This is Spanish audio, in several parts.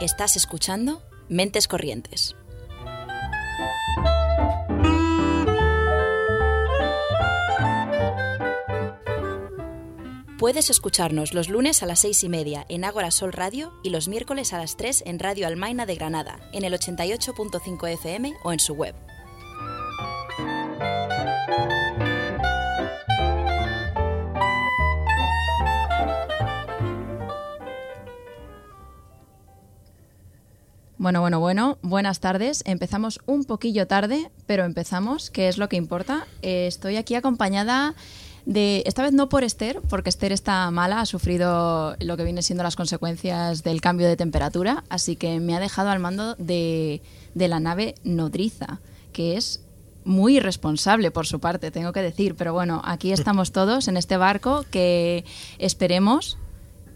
Estás escuchando Mentes Corrientes. Puedes escucharnos los lunes a las seis y media en Ágora Sol Radio y los miércoles a las 3 en Radio Almaina de Granada, en el 88.5 FM o en su web. Bueno, bueno, bueno, buenas tardes. Empezamos un poquillo tarde, pero empezamos, que es lo que importa. Eh, estoy aquí acompañada de, esta vez no por Esther, porque Esther está mala, ha sufrido lo que viene siendo las consecuencias del cambio de temperatura, así que me ha dejado al mando de, de la nave nodriza, que es muy irresponsable por su parte, tengo que decir, pero bueno, aquí estamos todos en este barco que esperemos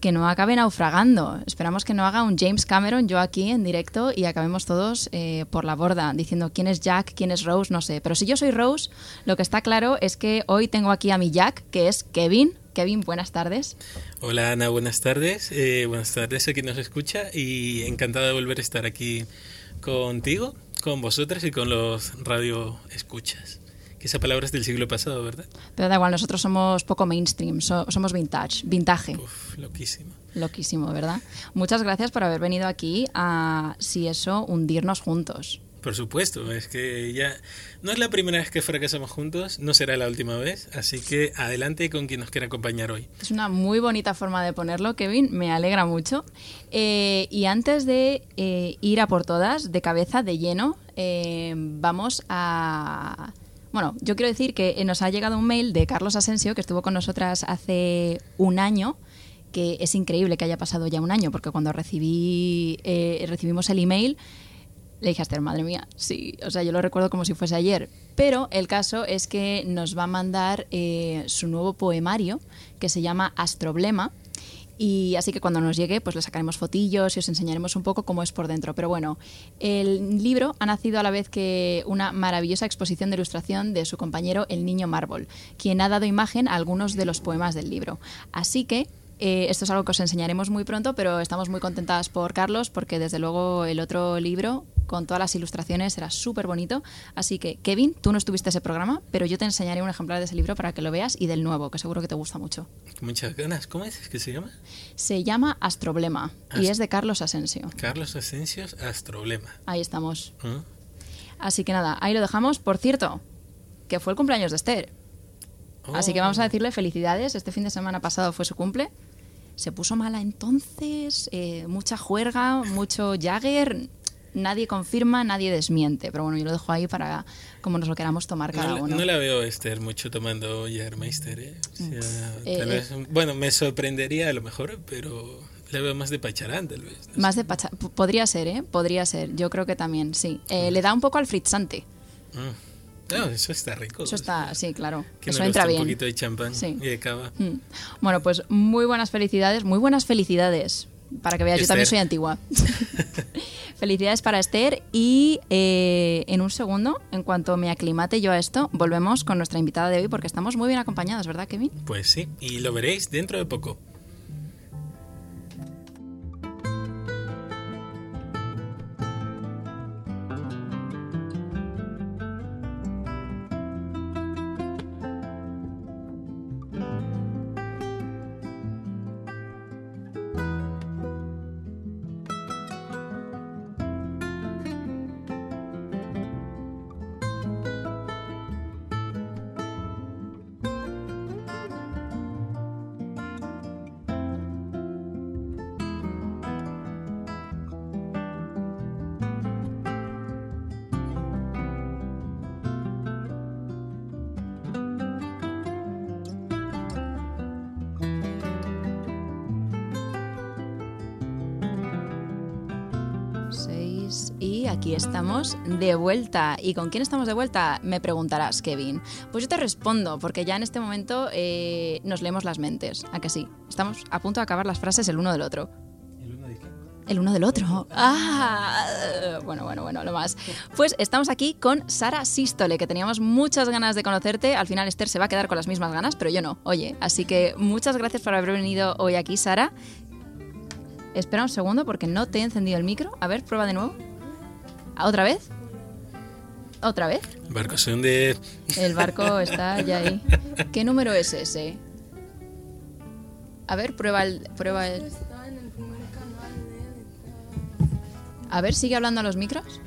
que no acabe naufragando. Esperamos que no haga un James Cameron, yo aquí en directo, y acabemos todos eh, por la borda, diciendo quién es Jack, quién es Rose, no sé. Pero si yo soy Rose, lo que está claro es que hoy tengo aquí a mi Jack, que es Kevin. Kevin, buenas tardes. Hola Ana, buenas tardes. Eh, buenas tardes a quien nos escucha y encantado de volver a estar aquí contigo, con vosotras y con los radio escuchas esa palabra es del siglo pasado, ¿verdad? Pero da igual, nosotros somos poco mainstream, somos vintage, vintage. Uf, loquísimo. Loquísimo, ¿verdad? Muchas gracias por haber venido aquí a, si eso, hundirnos juntos. Por supuesto, es que ya no es la primera vez que fracasamos juntos, no será la última vez, así que adelante con quien nos quiera acompañar hoy. Es una muy bonita forma de ponerlo, Kevin, me alegra mucho. Eh, y antes de eh, ir a por todas, de cabeza, de lleno, eh, vamos a bueno, yo quiero decir que eh, nos ha llegado un mail de Carlos Asensio, que estuvo con nosotras hace un año, que es increíble que haya pasado ya un año, porque cuando recibí, eh, recibimos el email, le dije a madre mía, sí, o sea, yo lo recuerdo como si fuese ayer. Pero el caso es que nos va a mandar eh, su nuevo poemario, que se llama Astroblema, y así que cuando nos llegue, pues le sacaremos fotillos y os enseñaremos un poco cómo es por dentro. Pero bueno, el libro ha nacido a la vez que una maravillosa exposición de ilustración de su compañero el niño Marvel, quien ha dado imagen a algunos de los poemas del libro. Así que eh, esto es algo que os enseñaremos muy pronto, pero estamos muy contentas por Carlos porque desde luego el otro libro con todas las ilustraciones era súper bonito. Así que, Kevin, tú no estuviste ese programa, pero yo te enseñaré un ejemplar de ese libro para que lo veas y del nuevo, que seguro que te gusta mucho. Muchas ganas. ¿Cómo es que se llama? Se llama Astroblema y es de Carlos Asensio. Carlos Asensio, Astroblema. Ahí estamos. ¿Mm? Así que nada, ahí lo dejamos. Por cierto, que fue el cumpleaños de Esther. Así que vamos a oh. decirle felicidades. Este fin de semana pasado fue su cumple se puso mala entonces, eh, mucha juerga, mucho Jagger. Nadie confirma, nadie desmiente. Pero bueno, yo lo dejo ahí para como nos lo queramos tomar cada uno. No la veo Esther mucho tomando Jagermeister. ¿eh? Mm. Eh, bueno, me sorprendería a lo mejor, pero la veo más de pacharán, tal vez. más de pacharán. Podría ser, ¿eh? Podría ser. Yo creo que también, sí. Mm. Le da un poco al fritzante. Mm. No, eso está rico. Eso está, sí, claro. eso entra bien. Un poquito de champán y de cava. Mm. Bueno, pues muy buenas felicidades, muy buenas felicidades. Para que veas, yo también soy antigua. felicidades para Esther y eh, en un segundo, en cuanto me aclimate yo a esto, volvemos con nuestra invitada de hoy porque estamos muy bien acompañados, ¿verdad, Kevin? Pues sí, y lo veréis dentro de poco. Estamos de vuelta. ¿Y con quién estamos de vuelta? Me preguntarás, Kevin. Pues yo te respondo, porque ya en este momento eh, nos leemos las mentes. ¿A que sí? Estamos a punto de acabar las frases el uno del otro. ¿El uno de qué? el uno del otro. Ah, bueno, bueno, bueno, lo más. Pues estamos aquí con Sara Sístole, que teníamos muchas ganas de conocerte. Al final Esther se va a quedar con las mismas ganas, pero yo no. Oye, así que muchas gracias por haber venido hoy aquí, Sara. Espera un segundo porque no te he encendido el micro. A ver, prueba de nuevo. ¿Otra vez? ¿Otra vez? Barco son de... El barco está ya ahí. ¿Qué número es ese? A ver, prueba el... Prueba el... A ver, ¿sigue hablando a los micros?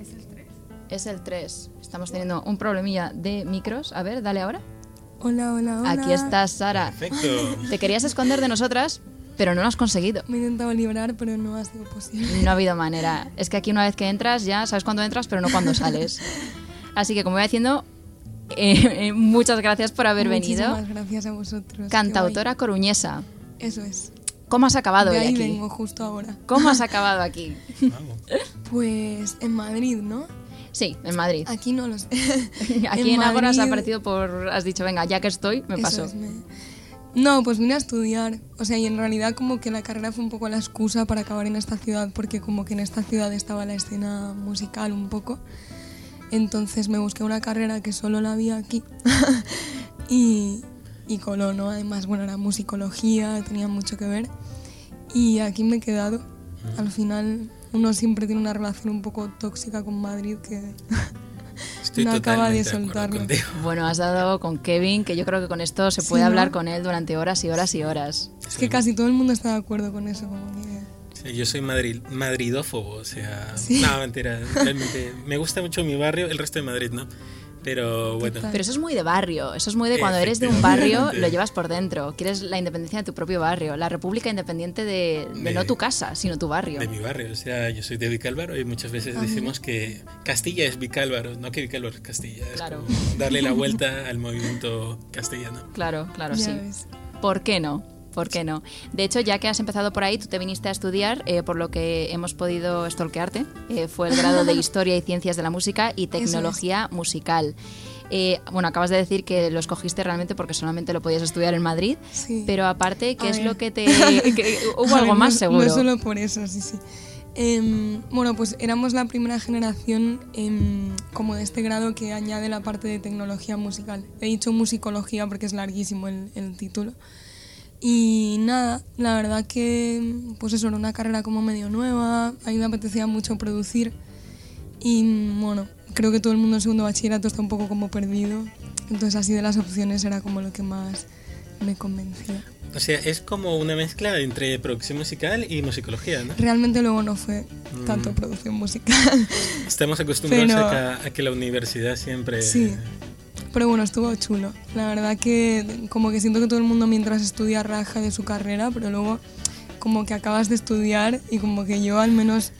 Es el 3. Es el 3. Estamos teniendo un problemilla de micros. A ver, dale ahora. Hola, hola, hola. Aquí estás, Sara. Perfecto. Te querías esconder de nosotras, pero no lo has conseguido. Me he intentado librar, pero no ha sido posible. No ha habido manera. Es que aquí una vez que entras ya sabes cuándo entras, pero no cuándo sales. Así que como voy diciendo, eh, eh, muchas gracias por haber venido. Muchísimas gracias a vosotros. Cantautora coruñesa. Eso es. ¿Cómo has acabado de hoy ahí aquí? vengo justo ahora. ¿Cómo has acabado aquí? Vamos. Pues en Madrid, ¿no? Sí, en Madrid. Aquí no lo sé. Aquí en, Ágora has aparecido por... Has dicho, venga, ya que estoy, me Eso paso. es, me- No, pues vine a estudiar. O sea, y en realidad como que la carrera fue un poco la excusa para acabar en esta ciudad, porque como que en esta ciudad estaba la escena musical un poco. Entonces me busqué una carrera que solo la había aquí. y, y coló, ¿no? Además, bueno, era musicología, tenía mucho que ver. Y aquí me he quedado. Al final uno siempre tiene una relación un poco tóxica con Madrid que Estoy no acaba de soltarlo. contigo. Bueno, has dado con Kevin, que yo creo que con esto se Sí, puede ¿no? hablar con él durante horas y horas y horas. Es que casi todo el mundo está de acuerdo con eso. Como que... Sí, yo soy madrid, madridófobo, o sea... No, mentira. Realmente me gusta mucho mi barrio, el resto de Madrid no. Pero bueno, Total. Pero eso es muy de barrio, eso es muy de cuando eres de un barrio, lo llevas por dentro, quieres la independencia de tu propio barrio, la república independiente de, de De- no tu casa, sino tu barrio. de mi barrio, o sea, yo soy de Vicálvaro y muchas veces decimos que Castilla es Vicálvaro, no que Vicálvaro es Castilla. Es Claro. como darle la vuelta al movimiento castellano. Claro, claro, Ya sí. ves. ¿Por qué no? ¿Por qué no? De hecho, ya que has empezado por ahí, tú te viniste a estudiar, eh, por lo que hemos podido stalkearte. Eh, fue el grado de Historia y Ciencias de la Música y Tecnología Musical. Eh, bueno, acabas de decir que lo escogiste realmente porque solamente lo podías estudiar en Madrid, Sí. pero aparte, ¿qué A es ver. lo que te... que- hubo algo ver, más no- seguro? No solo por eso, sí, sí. Em, bueno, pues éramos la primera generación em, como de este grado que añade la parte de tecnología musical. He dicho musicología porque es larguísimo el, el título. Y nada, la verdad que pues eso era una carrera como medio nueva, a mí me apetecía mucho producir y bueno, creo que todo el mundo en segundo bachillerato está un poco como perdido. Entonces así de las opciones era como lo que más me convencía. O sea, es como una mezcla entre producción musical y musicología, ¿no? Realmente luego no fue Mm. tanto producción musical. Estamos acostumbrados Pero- a, que, a que la universidad siempre... Sí. Pero bueno, estuvo chulo. La verdad que como que siento que todo el mundo mientras estudia raja de su carrera, pero luego como que acabas de estudiar y como que yo al menos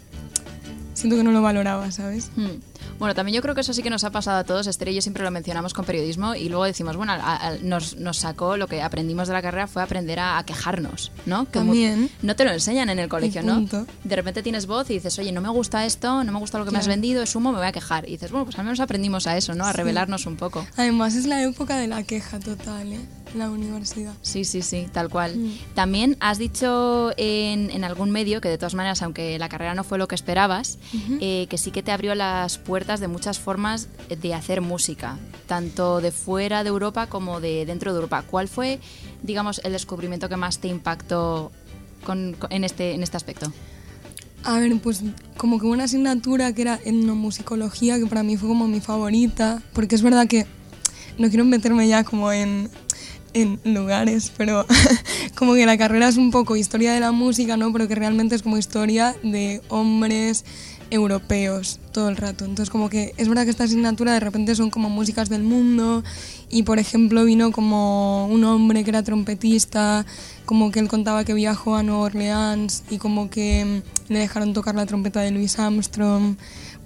siento que no lo valoraba, ¿sabes? Hmm. Bueno, también yo creo que eso sí que nos ha pasado a todos. Esther y yo siempre lo mencionamos con periodismo y luego decimos, bueno, a- a- nos, nos sacó lo que aprendimos de la carrera fue aprender a, a quejarnos, ¿no? También. No te lo enseñan en el colegio, ¿no? De repente tienes voz y dices, oye, no me gusta esto, no me gusta lo que me has vendido, es humo, me voy a quejar. Y dices, bueno, pues al menos aprendimos a eso, ¿no? A revelarnos un poco. Además es la época de la queja total, ¿eh? La universidad. Sí, sí, sí, tal cual. Mm. También has dicho en, en algún medio que de todas maneras, aunque la carrera no fue lo que esperabas, eh, que sí que te abrió las puertas de muchas formas de hacer música, tanto de fuera de Europa como de dentro de Europa. ¿Cuál fue, digamos, el descubrimiento que más te impactó con- con- en, este, en este aspecto? A ver, pues como que una asignatura que era etnomusicología, que para mí fue como mi favorita, porque es verdad que no quiero meterme ya como en, en lugares, pero como que la carrera es un poco historia de la música, ¿no? Pero que realmente es como historia de hombres europeos todo el rato. Entonces como que es verdad que esta asignatura de repente son como músicas del mundo y por ejemplo vino como un hombre que era trompetista, como que él contaba que viajó a Nueva Orleans y como que le dejaron tocar la trompeta de Louis Armstrong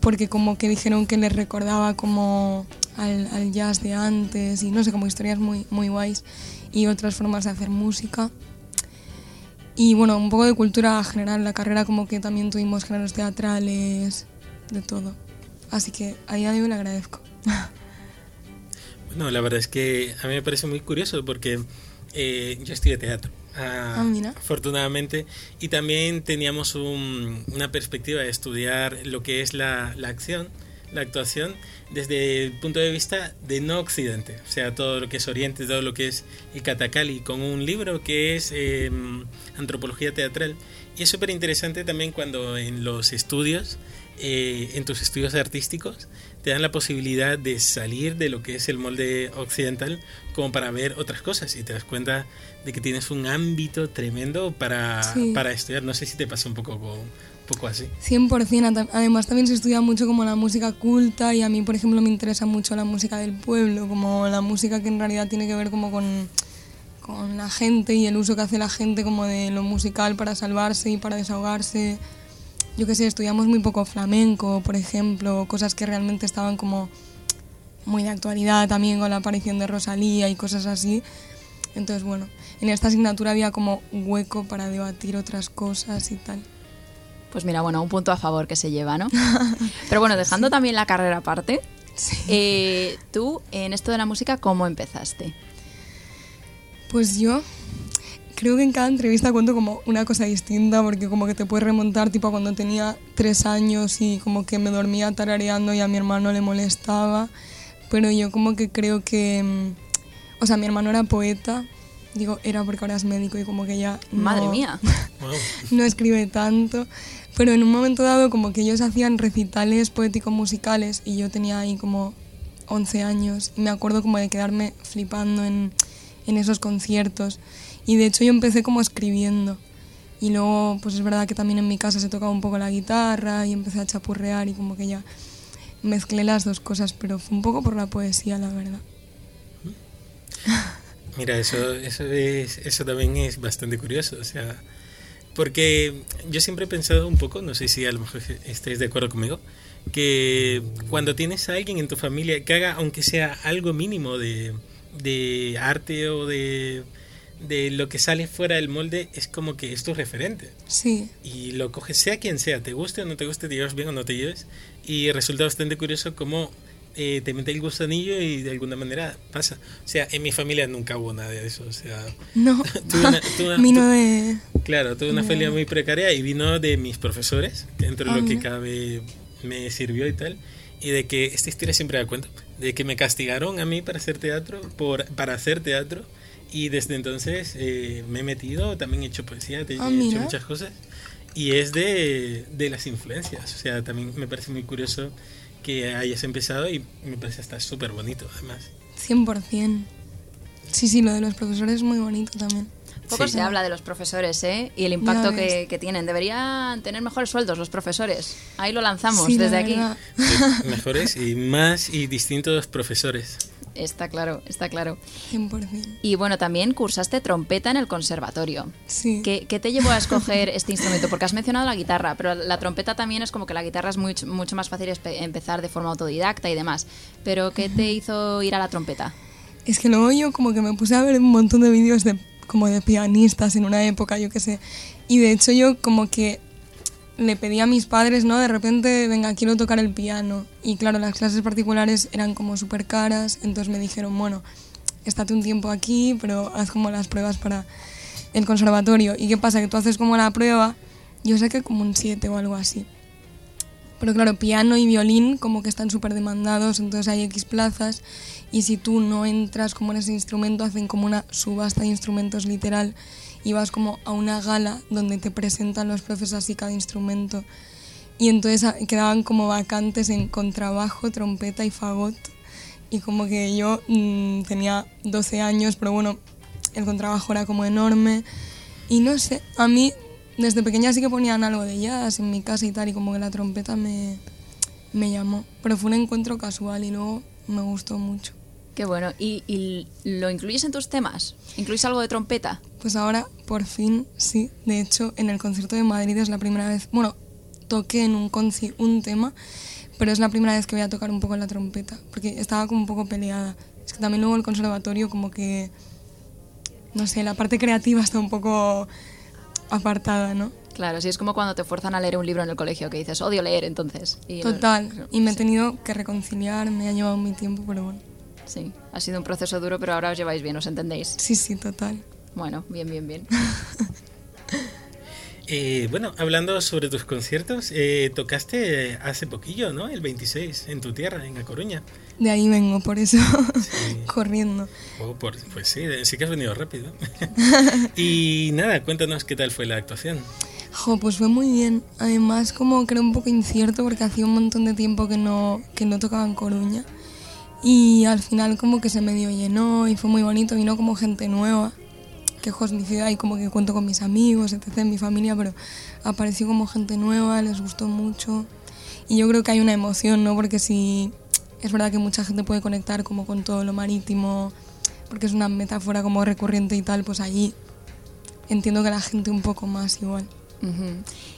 porque como que dijeron que le recordaba como al, al jazz de antes y no sé, como historias muy, muy guays y otras formas de hacer música. Y bueno, un poco de cultura general, la carrera como que también tuvimos géneros teatrales, de todo. Así que a día de hoy le agradezco. Bueno, la verdad es que a mí me parece muy curioso porque eh, yo estudié teatro. ah, Ah, afortunadamente. Y también teníamos un- una perspectiva de estudiar lo que es la, la acción, la actuación, desde el punto de vista de no occidente. O sea, todo lo que es oriente, todo lo que es el katakali, con un libro que es eh, antropología teatral. Y es súper interesante también cuando en los estudios, eh, en tus estudios artísticos, te dan la posibilidad de salir de lo que es el molde occidental como para ver otras cosas y te das cuenta de que tienes un ámbito tremendo para, Sí. para estudiar. No sé si te pasa un poco, un poco así. 100%. Ata- Además también se estudia mucho como la música culta y a mí, por ejemplo, me interesa mucho la música del pueblo, como la música que en realidad tiene que ver como con, con la gente y el uso que hace la gente como de lo musical para salvarse y para desahogarse. Yo qué sé, estudiamos muy poco flamenco, por ejemplo, cosas que realmente estaban como muy de actualidad también con la aparición de Rosalía y cosas así. Entonces, bueno, en esta asignatura había como hueco para debatir otras cosas y tal. Pues mira, bueno, un punto a favor que se lleva, ¿no? Pero bueno, dejando también la carrera aparte, eh, tú en esto de la música, ¿cómo empezaste? Pues yo creo que en cada entrevista cuento como una cosa distinta porque como que te puedes remontar tipo a cuando tenía tres años y como que me dormía tarareando y a mi hermano le molestaba. Pero yo como que creo que... mm, O sea, mi hermano era poeta. Digo, era porque ahora es médico y como que ya... no- Madre mía. No escribe tanto, pero en un momento dado como que ellos hacían recitales poéticos musicales y yo tenía ahí como 11 años y me acuerdo como de quedarme flipando en, en esos conciertos y de hecho yo empecé como escribiendo y luego pues es verdad que también en mi casa se tocaba un poco la guitarra y empecé a chapurrear y como que ya mezclé las dos cosas, pero fue un poco por la poesía, la verdad. Mira, eso, eso, es, eso también es bastante curioso, o sea, porque yo siempre he pensado un poco, no sé si a lo mejor estáis de acuerdo conmigo, que cuando tienes a alguien en tu familia que haga, aunque sea algo mínimo de, de arte o de, de lo que sale fuera del molde, es como que es tu referente. Sí, Y lo coges, sea quien sea, te guste o no te guste, te llevas bien o no te lleves. Y resulta bastante curioso cómo eh, te mete el gusanillo y de alguna manera pasa. O sea, en mi familia nunca hubo nada de eso. O sea, no, Tuve una- tuve una- vino de... claro, tuve una No. familia muy precaria y vino de mis profesores, dentro de Ah, lo que cabe me sirvió y tal. Y de que esta historia siempre da cuenta, de que me castigaron a mí para hacer teatro, por, para hacer teatro. Y desde entonces eh, me he metido, también he hecho poesía, te- Ah, he hecho muchas cosas. Y es de, de las influencias. O sea, también me parece muy curioso que hayas empezado y me parece hasta súper bonito, además. 100%. Sí, sí, lo de los profesores es muy bonito también. Poco Sí. se habla de los profesores, ¿eh? Y el impacto que, que tienen. Deberían tener mejores sueldos los profesores. Ahí lo lanzamos Sí, la desde aquí. mejores y más y distintos profesores. Está claro, está claro. 100%. Y bueno, también cursaste trompeta en el conservatorio. Sí. ¿Qué, qué te llevó a escoger este instrumento? Porque has mencionado la guitarra, pero la trompeta también es como que la guitarra es mucho, mucho más fácil empezar de forma autodidacta y demás. Pero ¿qué te hizo ir a la trompeta? Es que luego yo como que me puse a ver un montón de vídeos de como de pianistas en una época, yo qué sé. Y de hecho yo como que le pedí a mis padres, ¿no? De repente, venga, quiero tocar el piano. Y claro, las clases particulares eran como súper caras, entonces me dijeron, bueno, estate un tiempo aquí, pero haz como las pruebas para el conservatorio. ¿Y qué pasa? Que tú haces como la prueba, yo saqué como un 7 o algo así. Pero claro, piano y violín como que están súper demandados, entonces hay X plazas y si tú no entras como en ese instrumento, hacen como una subasta de instrumentos literal y vas como a una gala donde te presentan los profes así cada instrumento y entonces ah, quedaban como vacantes en contrabajo, trompeta y fagot y como que yo mm, tenía 12 años, pero bueno, el contrabajo era como enorme y no sé, a mí desde pequeña sí que ponían algo de jazz en mi casa y tal, y como que la trompeta me, me llamó. Pero fue un encuentro casual y luego me gustó mucho. Qué bueno. ¿Y, y lo incluyes en tus temas? ¿Incluyes algo de trompeta? Pues ahora, por fin, sí. De hecho, en el concierto de Madrid es la primera vez. Bueno, toqué en un conci un tema, pero es la primera vez que voy a tocar un poco la trompeta, porque estaba como un poco peleada. Es que también luego el conservatorio, como que. No sé, la parte creativa está un poco apartada, ¿no? Claro, sí, es como cuando te fuerzan a leer un libro en el colegio, que dices, odio leer, entonces. Y Total. Y me he tenido que reconciliar, me ha llevado mi tiempo, pero bueno. Sí, ha sido un proceso duro, pero ahora os lleváis bien, ¿os entendéis? Sí, sí, total. Bueno, bien, bien, bien. Eh, bueno, hablando sobre tus conciertos, eh, tocaste hace poquillo, ¿no? El 26, en tu tierra, en A Coruña. De ahí vengo, por eso, corriendo. Oh, por, pues sí, sí que has venido rápido. y nada, cuéntanos qué tal fue la actuación. Jo, pues fue muy bien. Además, como creo un poco incierto porque hacía un montón de tiempo que no, que no tocaba en Coruña. Y al final como que se medio llenó y fue muy bonito, vino como gente nueva que es mi ciudad y como que cuento con mis amigos, etc., mi familia, pero apareció como gente nueva, les gustó mucho. Y yo creo que hay una emoción, ¿no? Porque si es verdad que mucha gente puede conectar como con todo lo marítimo, porque es una metáfora como recurrente y tal, pues allí entiendo que la gente un poco más igual.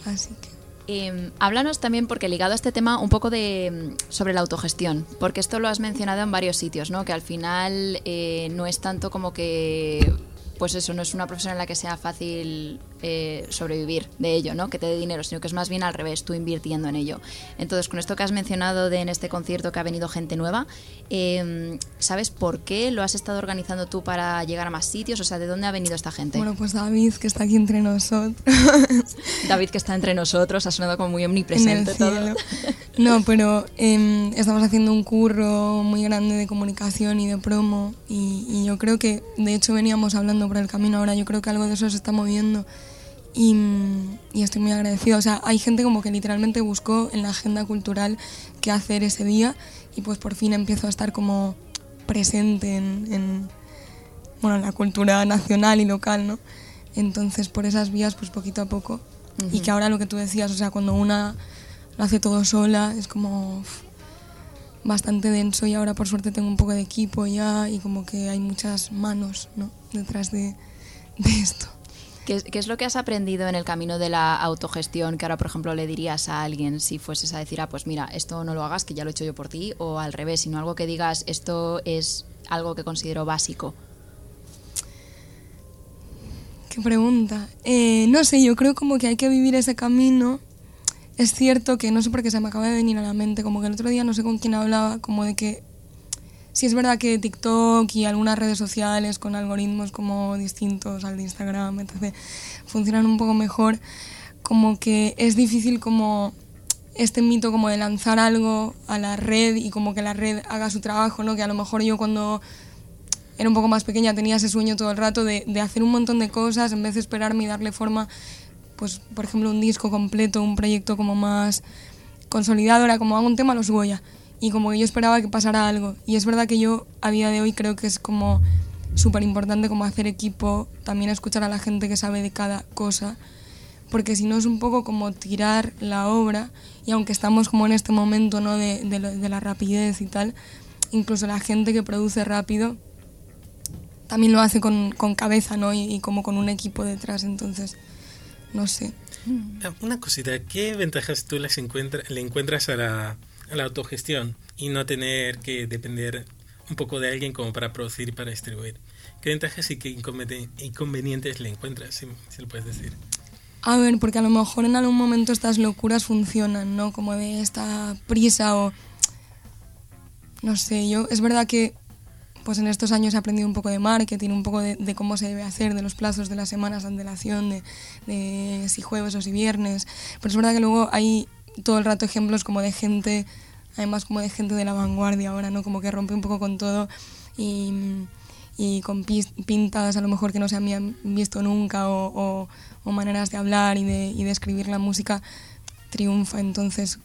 Así que... Eh, háblanos también, porque ligado a este tema, un poco de sobre la autogestión, porque esto lo has mencionado en varios sitios, ¿no? Que al final eh, no es tanto como que pues eso, no es una profesión en la que sea fácil eh, sobrevivir de ello, ¿no? Que te dé dinero, sino que es más bien al revés, tú invirtiendo en ello. Entonces, con esto que has mencionado de en este concierto que ha venido gente nueva, em, ¿sabes por qué lo has estado organizando tú para llegar a más sitios? O sea, ¿de dónde ha venido esta gente? Bueno, pues David, que está aquí entre nosotros. David, que está entre nosotros, ha sonado como muy omnipresente todo. No, pero em, estamos haciendo un curro muy grande de comunicación y de promo y, y yo creo que, de hecho, veníamos hablando por el camino ahora, yo creo que algo de eso se está moviendo y, estoy muy agradecida. O sea, hay gente como que literalmente buscó en la agenda cultural qué hacer ese día y pues por fin empiezo a estar como presente en, bueno, la cultura nacional y local, ¿no? Entonces por esas vías pues poquito a poco. Y que ahora lo que tú decías, o sea, cuando una lo hace todo sola es como bastante denso y ahora por suerte tengo un poco de equipo ya y como que hay muchas manos ¿no? detrás de, de esto. ¿Qué, es lo que has aprendido en el camino de la autogestión que ahora, por ejemplo, le dirías a alguien si fueses a decir, ah, pues mira, esto no lo hagas, que ya lo he hecho yo por ti, o al revés, sino algo que digas, esto es algo que considero básico? Qué pregunta. Eh, no sé, yo creo como que hay que vivir ese camino. Es cierto que no sé por qué se me acaba de venir a la mente, como que el otro día no sé con quién hablaba, como de que sí es verdad que TikTok y algunas redes sociales con algoritmos como distintos al de Instagram, entonces funcionan un poco mejor, como que es difícil como este mito como de lanzar algo a la red y como que la red haga su trabajo, ¿no? Que a lo mejor yo cuando era un poco más pequeña tenía ese sueño todo el rato de, de hacer un montón de cosas en vez de esperarme y darle forma, pues por ejemplo un disco completo, un proyecto como más consolidado, era como hago un tema, lo subo ya y como que yo esperaba que pasara algo. Y es verdad que yo a día de hoy creo que es como súper importante como hacer equipo, también escuchar a la gente que sabe de cada cosa, porque si no es un poco como tirar la obra y aunque estamos como en este momento ¿no? de, de, la rapidez y tal, incluso la gente que produce rápido también lo hace con, con cabeza ¿no? Y, y, como con un equipo detrás, entonces no sé. Una cosita, ¿qué ventajas tú les encuentra, le encuentras a la la autogestión y no tener que depender un poco de alguien como para producir y para distribuir. ¿Qué ventajas y qué inconvenientes le encuentras, si, si lo puedes decir? A ver, porque a lo mejor en algún momento estas locuras funcionan, ¿no? Como de esta prisa o... No sé, yo... Es verdad que pues en estos años he aprendido un poco de marketing, un poco de, cómo se debe hacer, de los plazos de las semanas de antelación, de, de si jueves o si viernes. Pero es verdad que luego hay todo el rato ejemplos como de gente, además como de gente de la vanguardia ahora, ¿no? Como que rompe un poco con todo y, y con pintas a lo mejor que no se habían visto nunca o, maneras de hablar y de, y de, escribir la música triunfa. Entonces,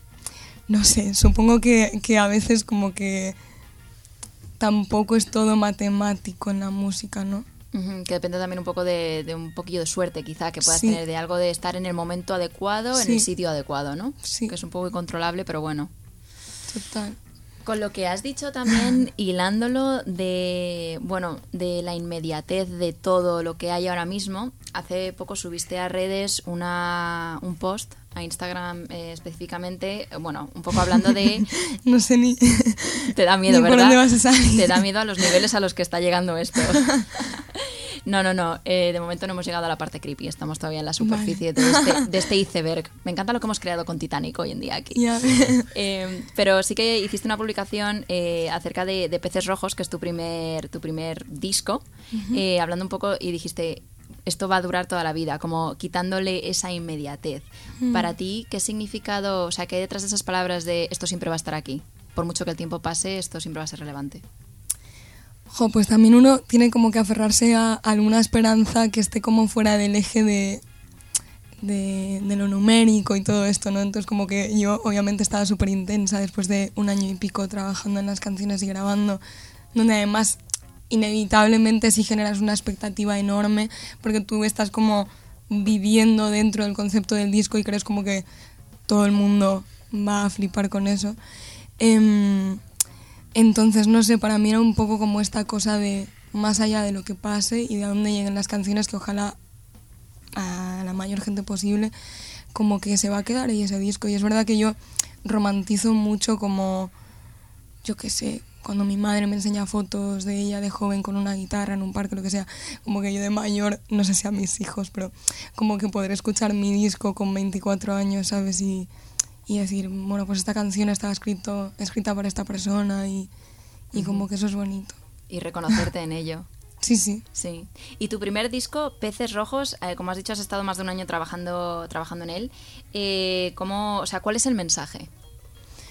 no sé, supongo que, que a veces como que tampoco es todo matemático en la música, ¿no? Que depende también un poco de, un poquillo de suerte, quizá, que puedas tener de algo de estar en el momento adecuado, en el sitio adecuado, ¿no? Sí. Que es un poco incontrolable, pero bueno. Total. Con lo que has dicho también, hilándolo de, bueno, de la inmediatez de todo lo que hay ahora mismo, hace poco subiste a redes una, un post a Instagram eh, específicamente, bueno, un poco hablando de... no sé ni... Te da miedo, ¿verdad? Te da miedo a los niveles a los que está llegando esto. No, no, no. Eh, de momento no hemos llegado a la parte creepy. Estamos todavía en la superficie de, este, de, este, iceberg. Me encanta lo que hemos creado con Titanic hoy en día aquí. Eh, pero sí que hiciste una publicación eh, acerca de, Peces Rojos, que es tu primer, tu primer disco, hablando un poco y dijiste esto va a durar toda la vida, como quitándole esa inmediatez. Mm. Para ti, ¿qué significado, o sea, qué hay detrás de esas palabras de esto siempre va a estar aquí? Por mucho que el tiempo pase, esto siempre va a ser relevante. Jo, pues también uno tiene como que aferrarse a alguna esperanza que esté como fuera del eje de, de, lo numérico y todo esto, ¿no? Entonces como que yo obviamente estaba súper intensa después de un año y pico trabajando en las canciones y grabando, donde además inevitablemente sí generas una expectativa enorme porque tú estás como viviendo dentro del concepto del disco y crees como que todo el mundo va a flipar con eso. Em, entonces, no sé, para mí era un poco como esta cosa de más allá de lo que pase y de a dónde lleguen las canciones que ojalá a la mayor gente posible como que se va a quedar ahí ese disco. Y es verdad que yo romantizo mucho como, yo qué sé, cuando mi madre me enseña fotos de ella de joven con una guitarra en un parque, lo que sea, como que yo de mayor, no sé si a mis hijos, pero como que podré escuchar mi disco con 24 años, ¿sabes? Y, y decir, bueno, pues esta canción estaba escrito, escrita para esta persona y, y como que eso es bonito. Y reconocerte en ello. Sí, sí. Sí. Y tu primer disco, Peces Rojos, eh, como has dicho, has estado más de un año trabajando, trabajando en él. Eh, ¿cómo, o sea, ¿Cuál es el mensaje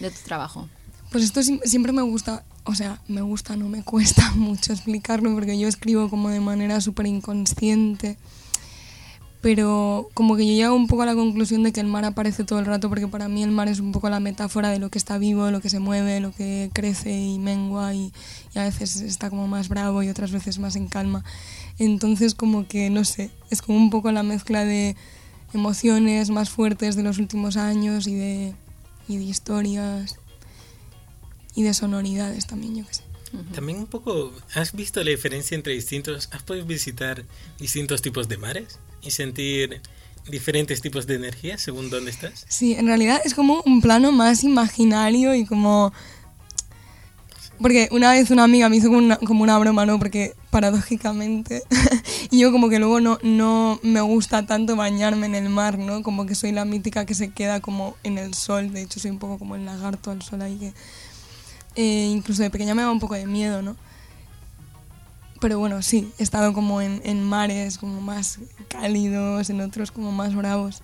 de tu trabajo? Pues esto siempre me gusta, o sea, me gusta, no me cuesta mucho explicarlo porque yo escribo como de manera súper inconsciente, pero como que yo llego un poco a la conclusión de que el mar aparece todo el rato porque para mí el mar es un poco la metáfora de lo que está vivo, de lo que se mueve, lo que crece y mengua y, y a veces está como más bravo y otras veces más en calma. Entonces como que, no sé, es como un poco la mezcla de emociones más fuertes de los últimos años y de, y de historias y de sonoridades también, yo qué sé. También un poco, ¿has visto la diferencia entre distintos, has podido visitar distintos tipos de mares y sentir diferentes tipos de energía según dónde estás? Sí, en realidad es como un plano más imaginario y como... Porque una vez una amiga me hizo como una, como una broma, ¿no? Porque paradójicamente, y yo como que luego no, no me gusta tanto bañarme en el mar, ¿no? Como que soy la mítica que se queda como en el sol, de hecho soy un poco como el lagarto al sol ahí que... eh, incluso de pequeña me daba un poco de miedo, ¿no? Pero bueno, sí, he estado como en, en mares como más cálidos, en otros como más bravos.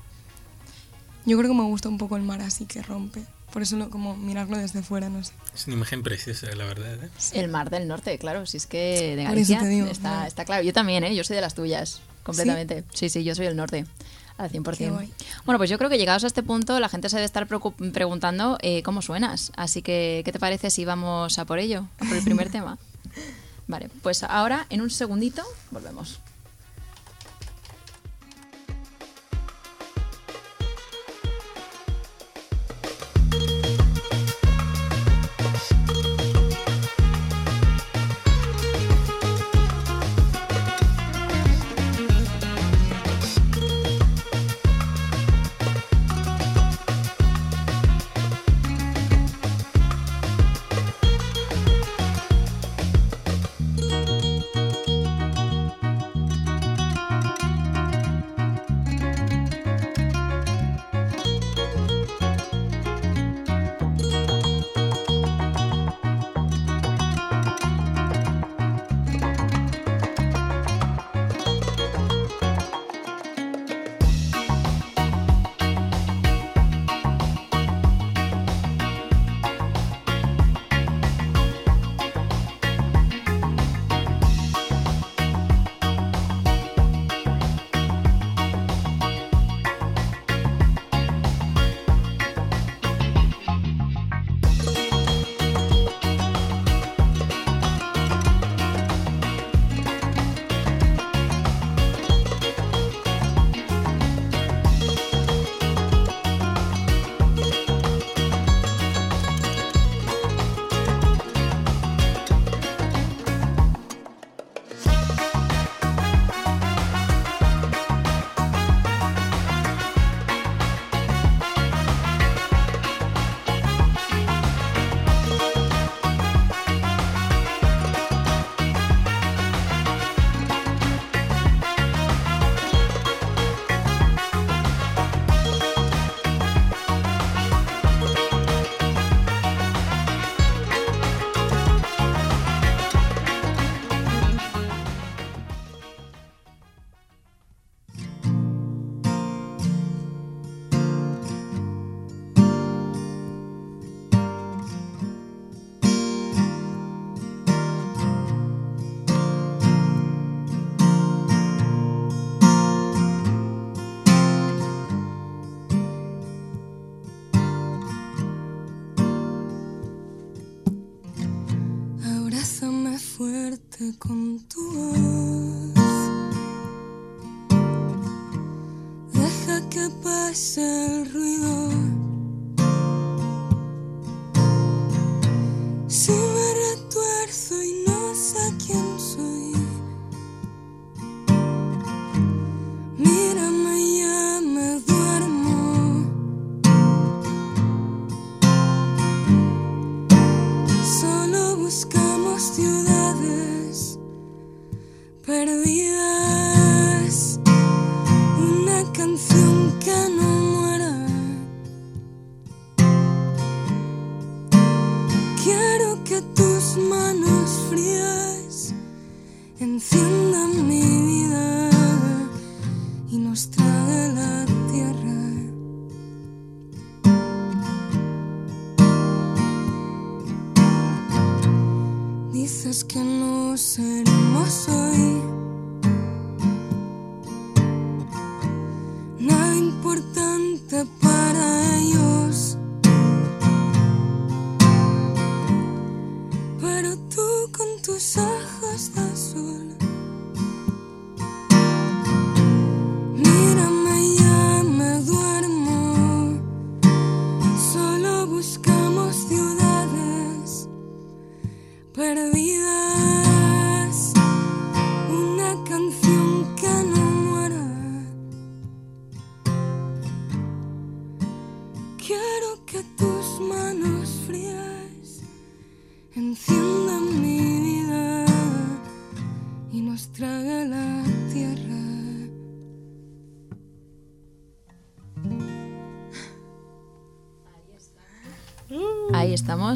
Yo creo que me gusta un poco el mar así que rompe. Por eso lo, como mirarlo desde fuera, no sé. Es una imagen preciosa, la verdad. ¿eh? El Mar del Norte, claro, si es que de Galicia digo, está, claro. está claro. Yo también, ¿eh? Yo soy de las tuyas, completamente. Sí, sí, yo soy del norte. Al 100%. Qué guay. Bueno, pues yo creo que llegados a este punto la gente se debe estar preguntando eh, cómo suenas. Así que, ¿qué te parece si vamos a por ello? A por el primer tema. Vale, pues ahora en un segundito volvemos.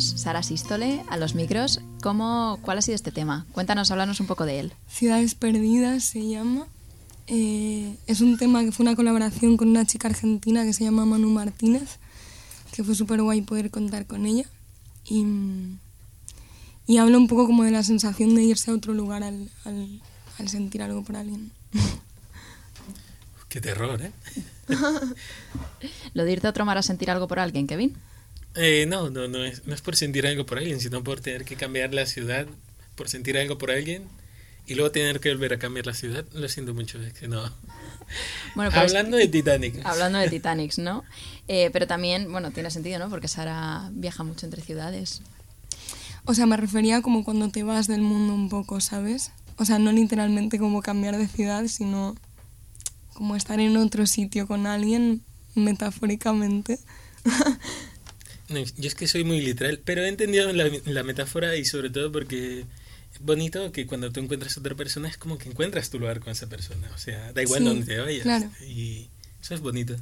Estamos, Sara Sístole, a los micros. ¿Cómo, ¿Cuál ha sido este tema? Cuéntanos, háblanos un poco de él. Ciudades Perdidas se llama. Eh, es un tema que fue una colaboración con una chica argentina que se llama Manu Martínez, que fue súper guay poder contar con ella. Y, y habla un poco como de la sensación de irse a otro lugar al, al, al sentir algo por alguien. Qué terror, ¿eh? ¿Lo de irte a otro mar a sentir algo por alguien, Kevin? Eh, no, no, no es, no es por sentir algo por alguien, sino por tener que cambiar la ciudad, por sentir algo por alguien y luego tener que volver a cambiar la ciudad. Lo siento mucho, es que no. Bueno, pero es- Hablando de Titanic. Hablando de Titanics, ¿no? Eh, pero también, bueno, tiene sentido, ¿no? Porque Sara viaja mucho entre ciudades. O sea, me refería como cuando te vas del mundo un poco, ¿sabes? O sea, no literalmente como cambiar de ciudad, sino como estar en otro sitio con alguien, metafóricamente. Yo es que soy muy literal, pero he entendido la, la metáfora y sobre todo porque es bonito que cuando tú encuentras a otra persona es como que encuentras tu lugar con esa persona. O sea, da igual Sí, dónde te vayas. claro. Y eso es bonito.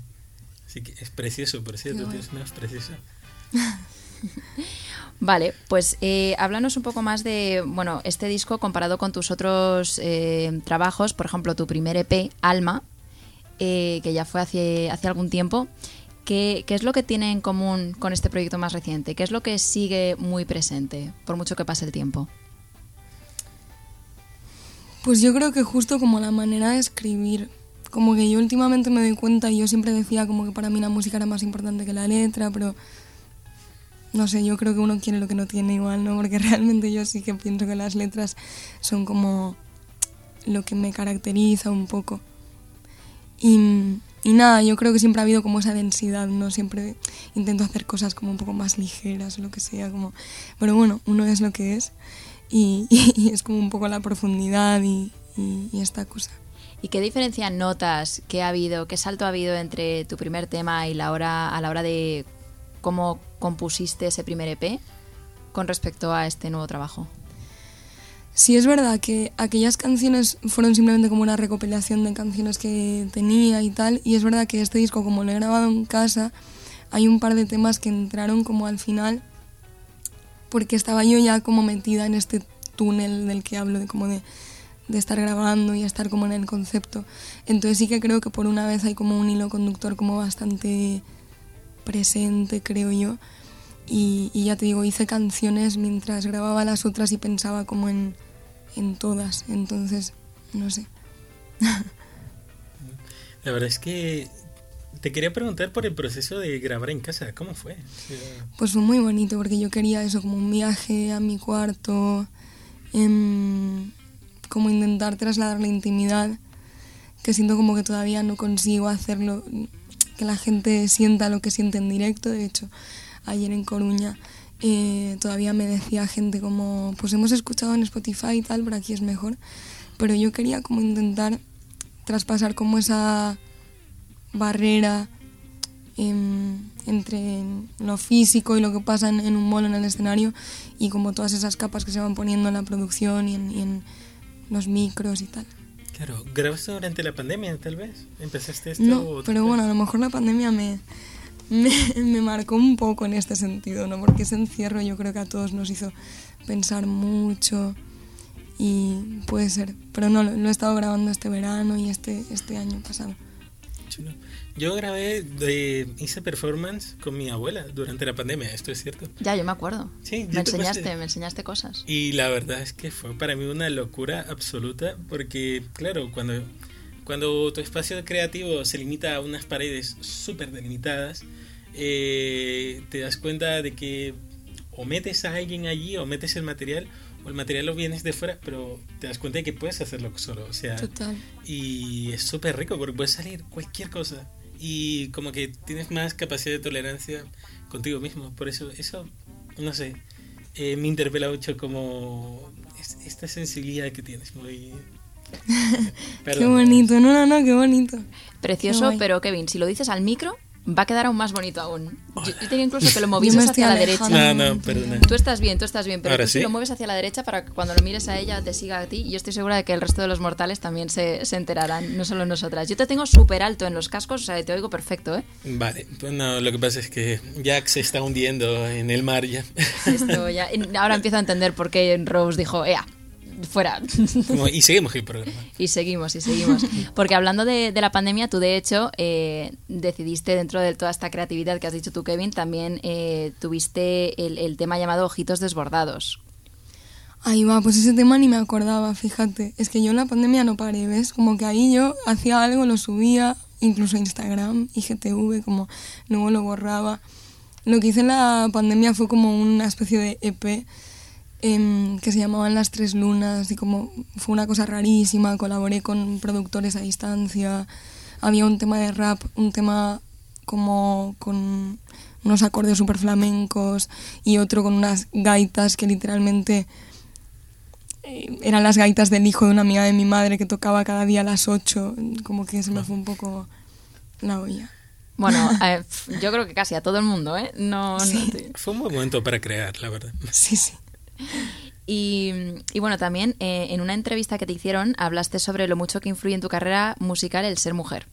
Así que es precioso, por cierto, Qué guay. tío, es una preciosa. Vale, pues eh, háblanos un poco más de, bueno, este disco comparado con tus otros eh, trabajos, por ejemplo, tu primer EP, Alma, eh, que ya fue hace, hace algún tiempo. ¿Qué, ¿Qué es lo que tiene en común con este proyecto más reciente? ¿Qué es lo que sigue muy presente, por mucho que pase el tiempo? Pues yo creo que justo como la manera de escribir, como que yo últimamente me doy cuenta y yo siempre decía como que para mí la música era más importante que la letra, pero no sé, yo creo que uno quiere lo que no tiene igual, ¿no? Porque realmente yo sí que pienso que las letras son como lo que me caracteriza un poco. Y, y nada, yo creo que siempre ha habido como esa densidad, ¿no? Siempre intento hacer cosas como un poco más ligeras o lo que sea, como... Pero bueno, uno es lo que es y, y es como un poco la profundidad y, y- y esta cosa. ¿Y qué diferencia notas que ha habido, qué salto ha habido entre tu primer tema y la hora, a la hora de cómo compusiste ese primer EP con respecto a este nuevo trabajo? Sí, es verdad que aquellas canciones fueron simplemente como una recopilación de canciones que tenía y tal, y es verdad que este disco, como lo he grabado en casa, hay un par de temas que entraron como al final, porque estaba yo ya como metida en este túnel del que hablo, de como de, de estar grabando y estar como en el concepto. Entonces sí que creo que por una vez hay como un hilo conductor como bastante presente, creo yo. Y, y ya te digo, hice canciones mientras grababa las otras y pensaba como en, en todas. Entonces, no sé. La verdad es que te quería preguntar por el proceso de grabar en casa. ¿Cómo fue? Pues fue muy bonito porque yo quería eso, como un viaje a mi cuarto em, como intentar trasladar la intimidad, que siento como que todavía no consigo hacerlo, que la gente sienta lo que siente en directo. De hecho, ayer en Coruña eh, todavía me decía gente como, pues hemos escuchado en Spotify y tal, pero aquí es mejor. Pero yo quería como intentar traspasar como esa barrera em, entre lo físico y lo que pasa en, en un molo en el escenario y como todas esas capas que se van poniendo en la producción y en, y en los micros y tal. Claro, ¿grabaste durante la pandemia tal vez? ¿Empezaste esto? No, pero bueno, a lo mejor la pandemia me, me, me marcó un poco en este sentido, ¿no? Porque ese encierro yo creo que a todos nos hizo pensar mucho y puede ser. Pero no, lo, lo he estado grabando este verano y este, este año pasado. Chulo. Yo grabé, de, hice performance con mi abuela durante la pandemia, esto es cierto. Ya, yo me acuerdo. Sí, me enseñaste, pasé. me enseñaste cosas. Y la verdad es que fue para mí una locura absoluta porque, claro, cuando, cuando tu espacio creativo se limita a unas paredes súper delimitadas, eh, te das cuenta de que o metes a alguien allí o metes el material o el material lo vienes de fuera, pero te das cuenta de que puedes hacerlo solo. O sea, Total. y es súper rico porque puede salir cualquier cosa y como que tienes más capacidad de tolerancia contigo mismo. Por eso, eso, no sé, eh, me interpela mucho como es- esta sensibilidad que tienes. Muy... Qué bonito, no, no, no, qué bonito. Precioso, Qué pero Kevin, si lo dices al micro, va a quedar aún más bonito aún. Yo, yo tenía incluso que lo estoy hacia la derecha. No, no, perdona. Tú estás bien, tú estás bien, pero Ahora tú si sí. lo mueves hacia la derecha para que cuando lo mires a ella te siga a ti. Y yo estoy segura de que el resto de los mortales también se, se enterarán, no solo nosotras. Yo te tengo súper alto en los cascos, o sea, te oigo perfecto, ¿eh? Vale, pues no, lo que pasa es que Jack se está hundiendo en el mar ya. Esto ya, ahora empiezo a entender por qué Rose dijo, ea, fuera. Y seguimos el programa. Y seguimos, y seguimos. Porque hablando de, de la pandemia, tú de hecho eh, decidiste dentro de toda esta creatividad que has dicho tú, Kevin, también eh, tuviste el, el tema llamado Ojitos Desbordados. Ahí va, pues ese tema ni me acordaba, fíjate. Es que yo en la pandemia no paré, ¿ves? Como que ahí yo hacía algo, lo subía, incluso a Instagram, IGTV, como luego lo borraba. Lo que hice en la pandemia fue como una especie de EP em, que se llamaban Las Tres Lunas y como fue una cosa rarísima, colaboré con productores a distancia, había un tema de rap, un tema como con unos acordes súper flamencos y otro con unas gaitas que literalmente eh, eran las gaitas del hijo de una amiga de mi madre que tocaba cada día a las 8, como que se me fue un poco la olla. Bueno, eh, yo creo que casi a todo el mundo, ¿eh? No, no Sí. te- Fue un buen momento para crear, la verdad. Sí, sí. Y, y bueno, también eh, en una entrevista que te hicieron hablaste sobre lo mucho que influye en tu carrera musical el ser mujer.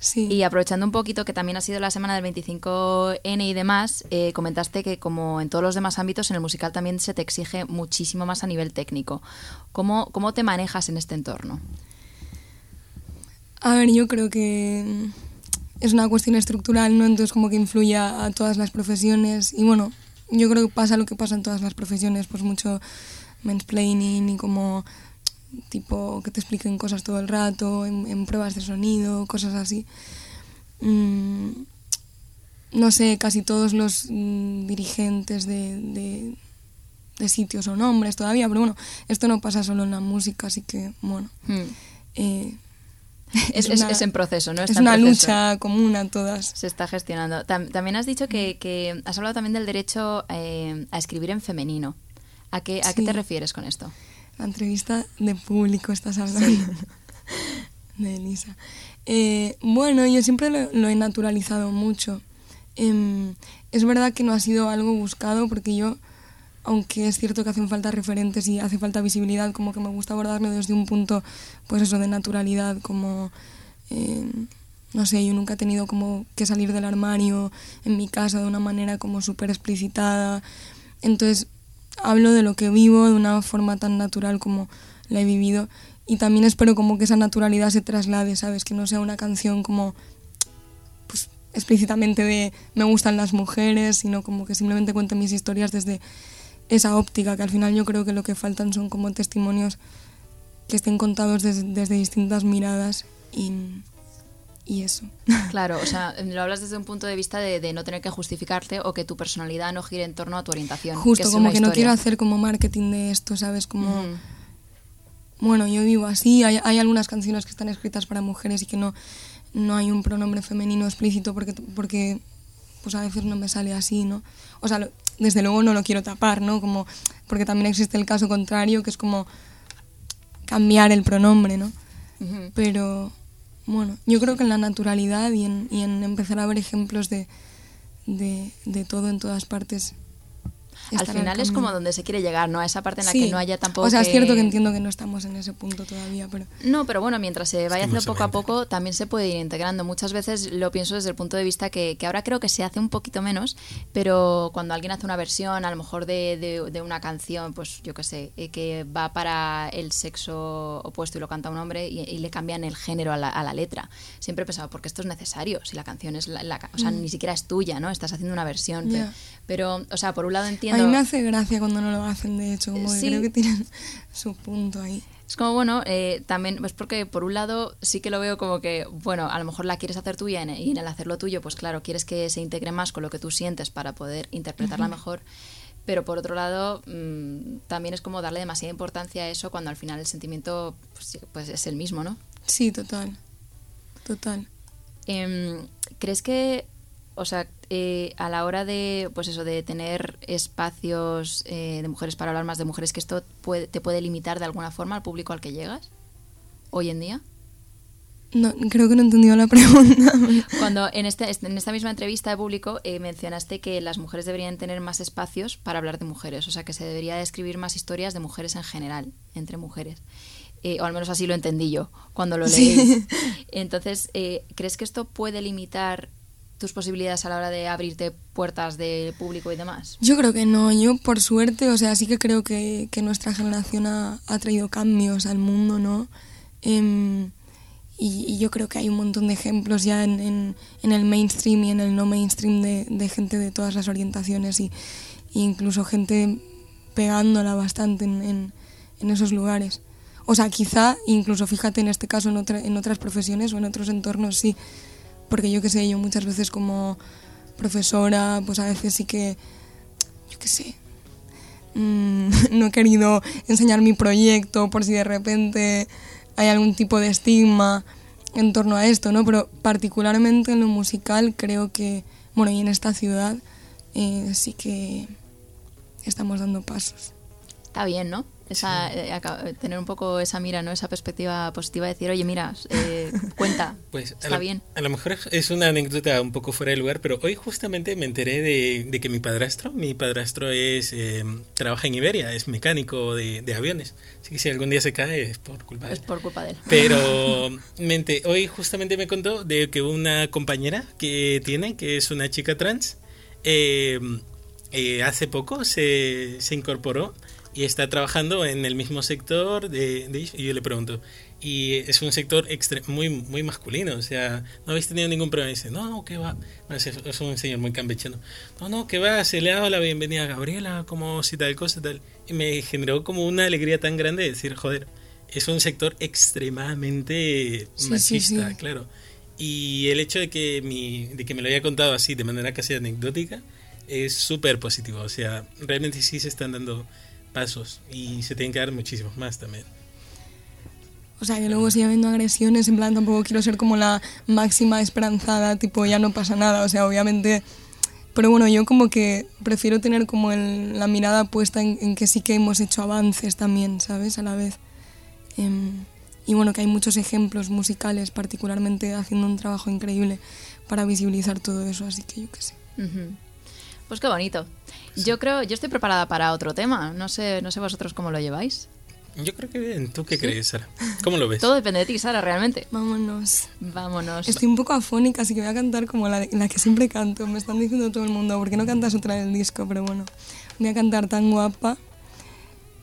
Sí. Y aprovechando un poquito que también ha sido la semana del 25N y demás, eh, comentaste que como en todos los demás ámbitos, en el musical también se te exige muchísimo más a nivel técnico. ¿Cómo, cómo te manejas en este entorno? A ver, yo creo que es una cuestión estructural, ¿no? Entonces como que influye a todas las profesiones y bueno, yo creo que pasa lo que pasa en todas las profesiones, pues mucho mansplaining y como tipo que te expliquen cosas todo el rato, en, en pruebas de sonido, cosas así. Mm, no sé, casi todos los mm, dirigentes de, de, de sitios son hombres todavía, pero bueno, esto no pasa solo en la música, así que bueno. Hmm. eh, Es, es- es en proceso, ¿no? es Está en una proceso. lucha común a todas. Se está gestionando. Tam- también has dicho que, que has hablado también del derecho eh, a escribir en femenino. ¿A qué, a qué Sí. te refieres con esto? La entrevista de público estás hablando. de Elisa. Eh, bueno, yo siempre lo, lo he naturalizado mucho. Em, es verdad que no ha sido algo buscado porque yo, aunque es cierto que hacen falta referentes y hace falta visibilidad, como que me gusta abordarlo desde un punto, pues eso, de naturalidad, como, em, no sé, yo nunca he tenido como que salir del armario en mi casa de una manera como súper explicitada. Entonces, hablo de lo que vivo de una forma tan natural como la he vivido y también espero como que esa naturalidad se traslade, ¿sabes? Que no sea una canción como pues explícitamente de me gustan las mujeres, sino como que simplemente cuente mis historias desde esa óptica, que al final yo creo que lo que faltan son como testimonios que estén contados des- desde distintas miradas y, y eso. Claro, o sea, lo hablas desde un punto de vista de, de no tener que justificarte o que tu personalidad no gire en torno a tu orientación. Justo, es como que no historia. quiero hacer como marketing de esto, ¿sabes? Como, Ujú. bueno, yo vivo así, hay, hay algunas canciones que están escritas para mujeres y que no, no hay un pronombre femenino explícito porque, porque pues a veces no me sale así, ¿no? O sea, lo- desde luego no lo quiero tapar, ¿no? Como, porque también existe el caso contrario, que es como cambiar el pronombre, ¿no? Pero bueno, yo creo que en la naturalidad y en, y en empezar a ver ejemplos de, de, de todo en todas partes. Al final es como donde se quiere llegar, ¿no? A esa parte en la Sí. que no haya tampoco. O sea, es cierto que entiendo que no estamos en ese punto todavía, pero No, pero bueno, mientras se vaya haciendo poco a poco, también se puede ir integrando. Muchas veces lo pienso desde el punto de vista que, que ahora creo que se hace un poquito menos, pero cuando alguien hace una versión, a lo mejor de, de- de una canción, pues yo qué sé, eh, que va para el sexo opuesto y lo canta un hombre y, y le cambian el género a la, a la letra. Siempre he pensado, porque esto es necesario, si la canción es la, la o sea, ni siquiera es tuya, ¿no? Estás haciendo una versión. Mm. Ya. Pero, o sea, por un lado a mí me hace gracia cuando no lo hacen, de hecho, como que creo que tienen su punto ahí. Es como, bueno, eh, también, pues porque por un lado sí que lo veo como que, bueno, a lo mejor la quieres hacer tuya y en el hacerlo tuyo, pues claro, quieres que se integre más con lo que tú sientes para poder interpretarla mejor. Pero por otro lado, mm, también es como darle demasiada importancia a eso cuando al final el sentimiento pues, pues es el mismo, ¿no? Sí, total. Total. Em, ¿Crees que, o sea, eh, a la hora de, pues eso, de tener espacios eh, de mujeres para hablar más de mujeres, que esto puede- te puede limitar de alguna forma al público al que llegas hoy en día? No, creo que no he entendido la pregunta. Cuando en, este, en esta misma entrevista de público eh, mencionaste que las mujeres deberían tener más espacios para hablar de mujeres, o sea que se debería de escribir más historias de mujeres en general, entre mujeres. Eh, o al menos así lo entendí yo cuando lo Sí. leí. Entonces, eh, ¿crees que esto puede limitar tus posibilidades a la hora de abrirte puertas de público y demás? Yo creo que no, yo por suerte, o sea, sí que creo que, que nuestra generación ha, ha traído cambios al mundo, ¿no? Em, y, y yo creo que hay un montón de ejemplos ya en, en- en el mainstream y en el no mainstream de, de gente de todas las orientaciones y, y incluso gente pegándola bastante en- en esos lugares. O sea, quizá, incluso fíjate en este caso, en, otra- en otras profesiones o en otros entornos, sí. Porque yo qué sé, yo muchas veces como profesora, pues a veces sí que, yo qué sé, mm, no he querido enseñar mi proyecto por si de repente hay algún tipo de estigma en torno a esto, ¿no? Pero particularmente en lo musical creo que, bueno, y en esta ciudad eh, sí que estamos dando pasos. Está bien, ¿no? Esa, aca- eh, tener un poco esa mira, ¿no? Esa perspectiva positiva de decir, oye, mira, eh, cuenta, Pues a está lo, bien. a lo mejor es una anécdota un poco fuera de lugar, pero hoy justamente me enteré de, de que mi padrastro, mi padrastro es eh, trabaja en Iberia, es mecánico de, de aviones. Así que si algún día se cae es por culpa de Es él. por culpa de él. Pero mente, hoy justamente me contó de que una compañera que tiene, que es una chica trans, eh, eh, hace poco se, se incorporó y está trabajando en el mismo sector de, de y yo le pregunto y es un sector extre- muy muy masculino o sea no habéis tenido ningún problema y dice no no que va No, es, es un señor muy campechano. No no que va se le ha dado la bienvenida a Gabriela como si tal cosa tal y me generó como una alegría tan grande de decir joder es un sector extremadamente Sí, sí, machista sí. claro y el hecho de que mi, de que me lo haya contado así de manera casi anecdótica es súper positivo o sea realmente sí se están dando pasos y se tienen que dar muchísimos más también. O sea, que luego sigue habiendo agresiones, en plan tampoco quiero ser como la máxima esperanzada, tipo ya no pasa nada, o sea, obviamente... Pero bueno, yo como que prefiero tener como el- la mirada puesta en, en que sí que hemos hecho avances también, ¿sabes? A la vez. Em, y bueno, que hay muchos ejemplos musicales, particularmente haciendo un trabajo increíble para visibilizar todo eso, así que yo qué sé. Pues qué bonito. Yo creo, yo estoy preparada para otro tema. No sé, no sé vosotros cómo lo lleváis. Yo creo que bien. ¿Tú qué crees, Sara? ¿Cómo lo ves? Todo depende de ti, Sara, realmente. Vámonos. Vámonos. Estoy un poco afónica, así que voy a cantar como la, la que siempre canto. Me están diciendo todo el mundo, ¿por qué no cantas otra del disco? Pero bueno, voy a cantar tan guapa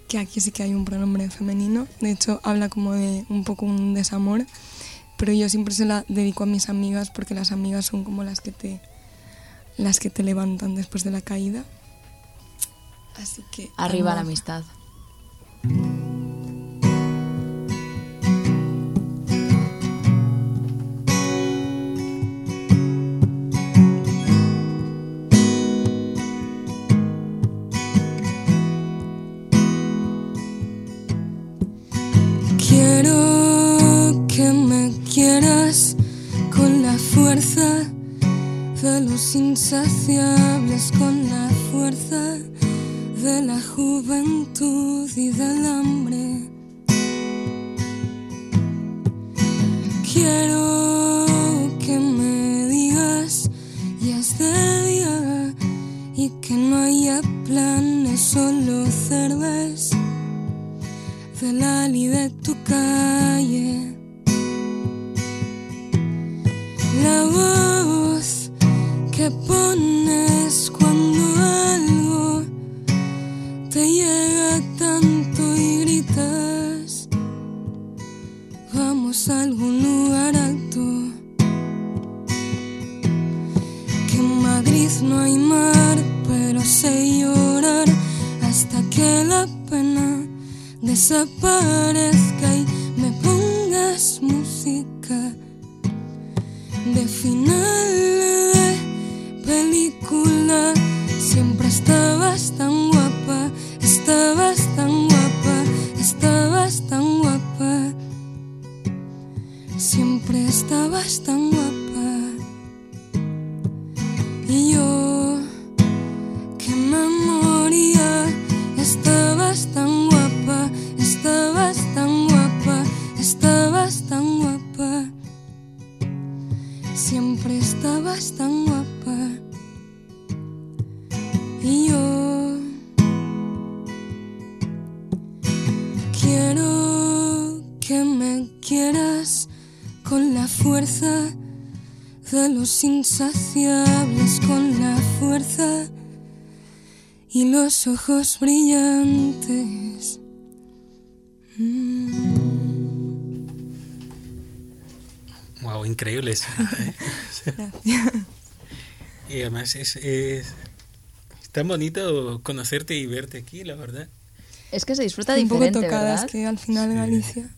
que aquí sí que hay un pronombre femenino. De hecho, habla como de un poco un desamor. Pero yo siempre se la dedico a mis amigas porque las amigas son como las que te, las que te levantan después de la caída. Así que. Arriba la amistad. Quiero que me quieras con la fuerza de los insaciables, con la fuerza de la juventud y del hambre. Quiero ojos brillantes. Mm. Wow, increíble eso. y además es, es, es tan bonito conocerte y verte aquí, la verdad. Es que se disfruta un poco diferente, tocada, ¿verdad? es que al final Sí. Galicia.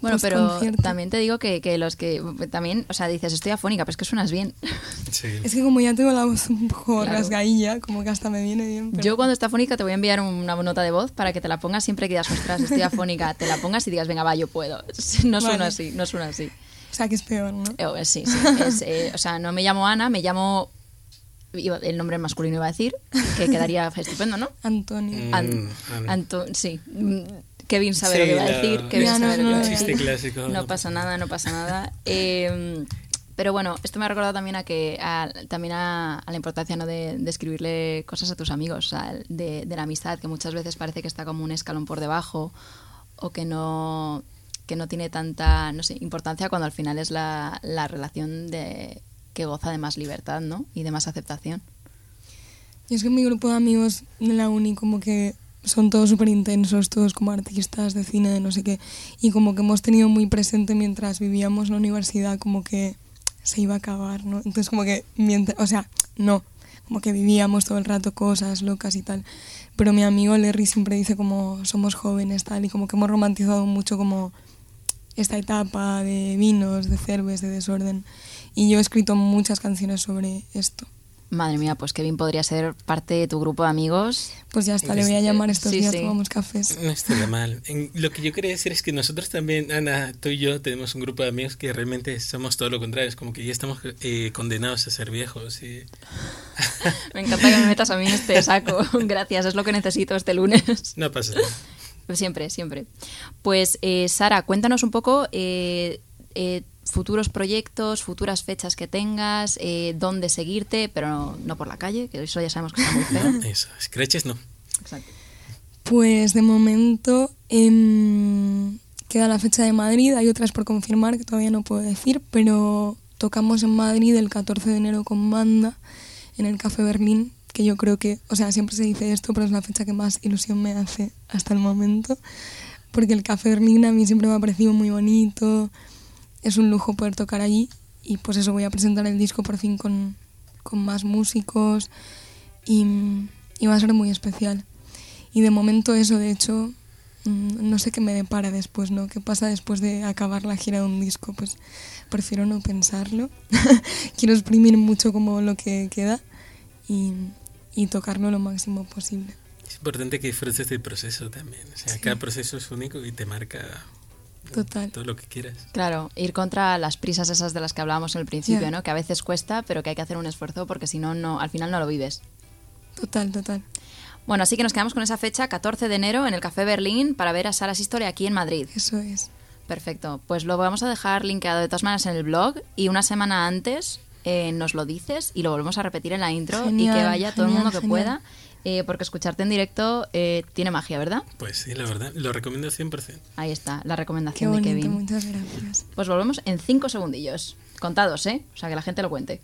Bueno, pero también te digo que, que los que también, o sea, dices estoy afónica, pero es que suenas bien. Sí. Es que como ya tengo la voz un poco Claro. rasgadilla, como que hasta me viene bien. pero- Yo cuando esté afónica te voy a enviar una nota de voz para que te la pongas siempre que digas, ostras, estoy afónica, te la pongas y digas, venga, va, yo puedo. No suena Vale. así, no suena así. O sea, que es peor, ¿no? Eh, sí, sí. es, eh, o sea, no me llamo Ana, me llamo... El nombre masculino iba a decir, que quedaría estupendo, ¿no? Antonio. Mm, An-. Anto- sí. Kevin sabe Sí, lo que va a la- decir. Kevin Ya, sabe no, lo que no, va a no. decir. Chiste clásico. No pasa nada, no pasa nada. Eh, pero bueno, esto me ha recordado también a que a, también a, a la importancia ¿no? de, de escribirle cosas a tus amigos, o sea, de, de la amistad, que muchas veces parece que está como un escalón por debajo o que no que no tiene tanta no sé, importancia cuando al final es la, la relación de que goza de más libertad ¿no? y de más aceptación. Y es que mi grupo de amigos de la uni como que son todos súper intensos, todos como artistas de cine, de no sé qué. Y como que hemos tenido muy presente mientras vivíamos en la universidad como que se iba a acabar, ¿no? Entonces como que mientras, o sea, no, como que vivíamos todo el rato cosas locas y tal. Pero mi amigo Larry siempre dice como somos jóvenes tal y como que hemos romantizado mucho como esta etapa de vinos, de cerves, de desorden. Y yo he escrito muchas canciones sobre esto. Madre mía, pues Kevin podría ser parte de tu grupo de amigos. Pues ya está, le voy a llamar estos Sí, días, sí. tomamos cafés. No estaría mal. En- lo que yo quería decir es que nosotros también, Ana, tú y yo, tenemos un grupo de amigos que realmente somos todo lo contrario. Es como que ya estamos eh, condenados a ser viejos. Y... Me encanta que me metas a mí en este saco. Gracias, es lo que necesito este lunes. No pasa nada. Pues Siempre, siempre. Pues eh, Sara, cuéntanos un poco eh, eh, futuros proyectos, futuras fechas que tengas, eh, dónde seguirte, pero no, no por la calle, que eso ya sabemos que está muy feo. No, eso. Scratches no. Exacto. Pues de momento em, queda la fecha de Madrid, hay otras por confirmar que todavía no puedo decir, pero tocamos en Madrid el 14 de enero con banda en el Café Berlín, que yo creo que, o sea, siempre se dice esto, pero es la fecha que más ilusión me hace hasta el momento, porque el Café Berlín a mí siempre me ha parecido muy bonito, es un lujo poder tocar allí y pues eso voy a presentar el disco por fin con, con más músicos y, y va a ser muy especial. Y de momento eso, de hecho, mm, no sé qué me depara después, ¿no? ¿Qué pasa después de acabar la gira de un disco? Pues prefiero no pensarlo. Quiero exprimir mucho como lo que queda y, y tocarlo lo máximo posible. Es importante que disfrutes del proceso también. O sea, cada proceso es único y te marca Total. todo lo que quieras. Claro, ir contra las prisas esas de las que hablábamos en el principio. ¿no? Que a veces cuesta, pero que hay que hacer un esfuerzo porque si no, no, al final no lo vives. Total, total. Bueno, así que nos quedamos con esa fecha, 14 de enero, en el Café Berlín, para ver a Saras Historia aquí en Madrid. Eso es. Perfecto. Pues lo vamos a dejar linkeado de todas maneras en el blog y una semana antes eh, nos lo dices y lo volvemos a repetir en la intro y que vaya todo el genial, mundo que genial. pueda, eh, porque escucharte en directo eh, tiene magia, ¿verdad? Pues sí, la verdad, lo recomiendo 100%. Ahí está, la Qué recomendación de bonito, Kevin. muchas gracias. Pues volvemos en cinco segundillos. Contados, ¿eh? O sea, que la gente lo cuente.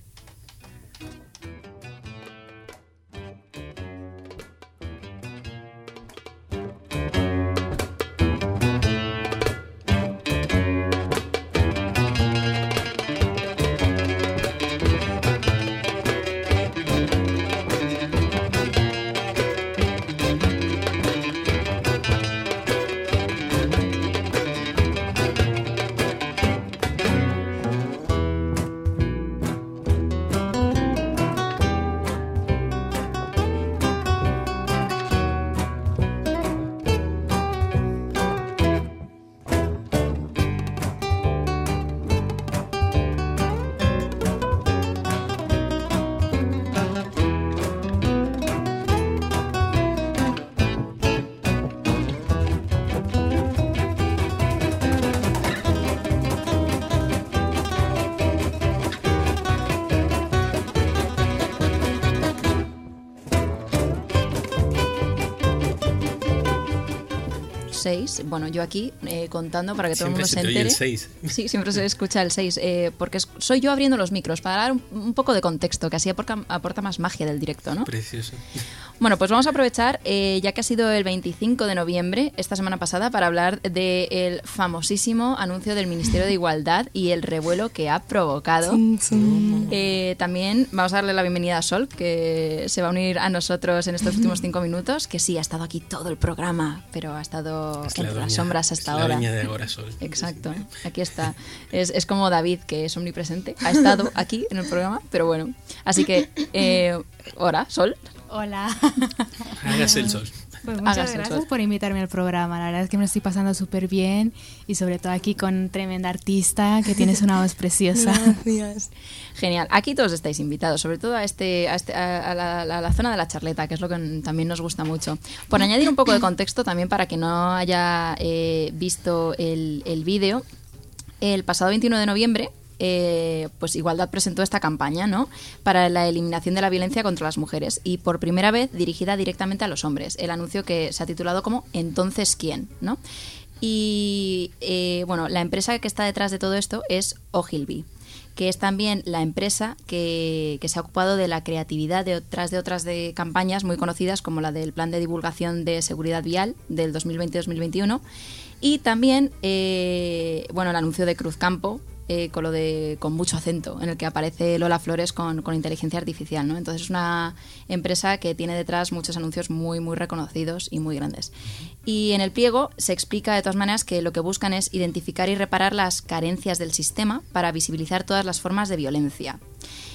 Seis. Bueno, yo aquí eh, contando para que todo el Siempre mundo se se te oye el entere. seis. Sí, siempre se escucha el 6, porque es- soy yo abriendo los micros para dar un, un poco de contexto, que así aporta, aporta más magia del directo, ¿no? Precioso. Bueno, pues vamos a aprovechar, eh, ya que ha sido el 25 de noviembre, esta semana pasada, para hablar del famosísimo anuncio del Ministerio de Igualdad y el revuelo que ha provocado. Eh, también vamos a darle la bienvenida a Sol, que se va a unir a nosotros en estos últimos cinco minutos, que sí, ha estado aquí todo el programa, pero ha estado Es la entre las doña- sombras es hasta la ahora. de Agora Sol. Exacto, aquí está. Es, es como David, que es omnipresente. Ha estado aquí en el programa, pero bueno. Así que, eh, hola, Sol. Hola. Hágase el sol. Pues muchas Hágase gracias por invitarme al programa. La verdad es que me lo estoy pasando súper bien y sobre todo aquí con tremenda artista que tienes una voz preciosa. Gracias. Genial. Aquí todos estáis invitados, sobre todo a, este, a, este- a- a la, a la zona de la charleta, que es lo que también nos gusta mucho. Por añadir un poco de contexto también para que no haya eh, visto el, el vídeo, el pasado 21 de noviembre, eh, pues Igualdad presentó esta campaña, ¿no? Para la eliminación de la violencia contra las mujeres y por primera vez dirigida directamente a los hombres. El anuncio que se ha titulado como Entonces quién, ¿no? Y eh, bueno, la empresa que está detrás de todo esto es Ogilvy que es también la empresa que, se ha ocupado de la creatividad detrás de otras de campañas muy conocidas como la del Plan de Divulgación de Seguridad Vial del 2020-2021 y también eh, bueno el anuncio de Cruzcampo eh, con lo de con mucho acento en el que aparece Lola Flores con, con inteligencia artificial ¿no? entonces es una empresa que tiene detrás muchos anuncios muy muy reconocidos y muy grandes y en el pliego se explica de todas maneras que lo que buscan es identificar y reparar las carencias del sistema para visibilizar todas las formas de violencia.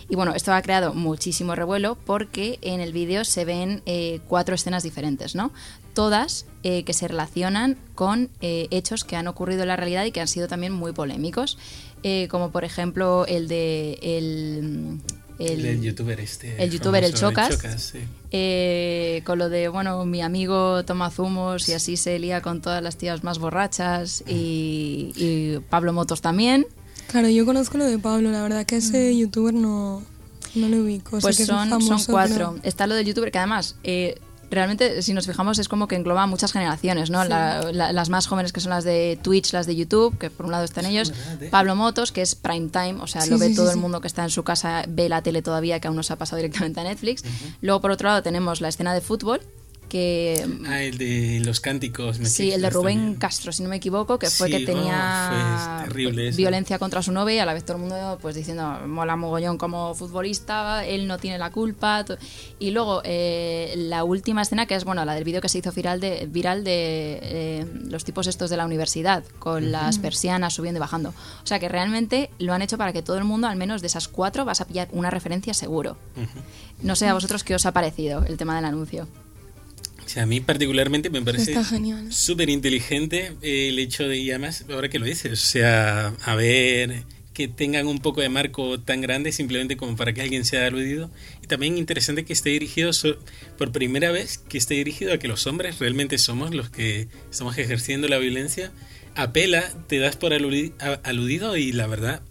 Y bueno, esto ha creado muchísimo revuelo porque en el vídeo se ven eh, cuatro escenas diferentes, ¿no? Todas eh, que se relacionan con hechos que han ocurrido en la realidad y que han sido también muy polémicos, eh, como por ejemplo el de el, El, el youtuber este. el youtuber, el famoso, Chocas. sí. Eh, con lo de, bueno, mi amigo toma zumos y así se lía con todas las tías más borrachas y, y Pablo Motos también. Claro, yo conozco lo de Pablo, la verdad que ese youtuber no, no lo ubico. Pues que es son, famoso, son cuatro. pero- Está lo del youtuber que además... eh, Realmente, si nos fijamos, es como que engloba muchas generaciones, ¿no? La- la- las más jóvenes que son las de Twitch, las de YouTube, que por un lado están ellos. verdad, ¿eh? Pablo Motos, que es prime time, o sea, Sí, lo ve sí, sí, todo el sí. mundo que está en su casa, ve la tele todavía, que aún no se ha pasado directamente a Netflix. Luego, por otro lado, tenemos la escena de fútbol, que Ah, el de los cánticos. Sí, el de Rubén también. Castro, si no me equivoco, que fue Sí, que oh, tenía fue violencia contra su novia y a la vez todo el mundo pues diciendo mola mogollón como futbolista, él no tiene la culpa. Y luego eh, la última escena que es bueno la del vídeo que se hizo viral de viral de eh, los tipos estos de la universidad con las persianas subiendo y bajando. O sea que realmente lo han hecho para que todo el mundo, al menos de esas cuatro, vas a pillar una referencia seguro. No sé a vosotros qué os ha parecido el tema del anuncio. Sea, a mí particularmente me parece súper inteligente el hecho de, y además, ahora que lo dices, o sea, a ver, que tengan un poco de marco tan grande simplemente como para que alguien sea aludido. Y también interesante que esté dirigido so- por primera vez, que esté dirigido a que los hombres realmente somos los que estamos ejerciendo la violencia. Apela, te das por aludi- aludido y la verdad,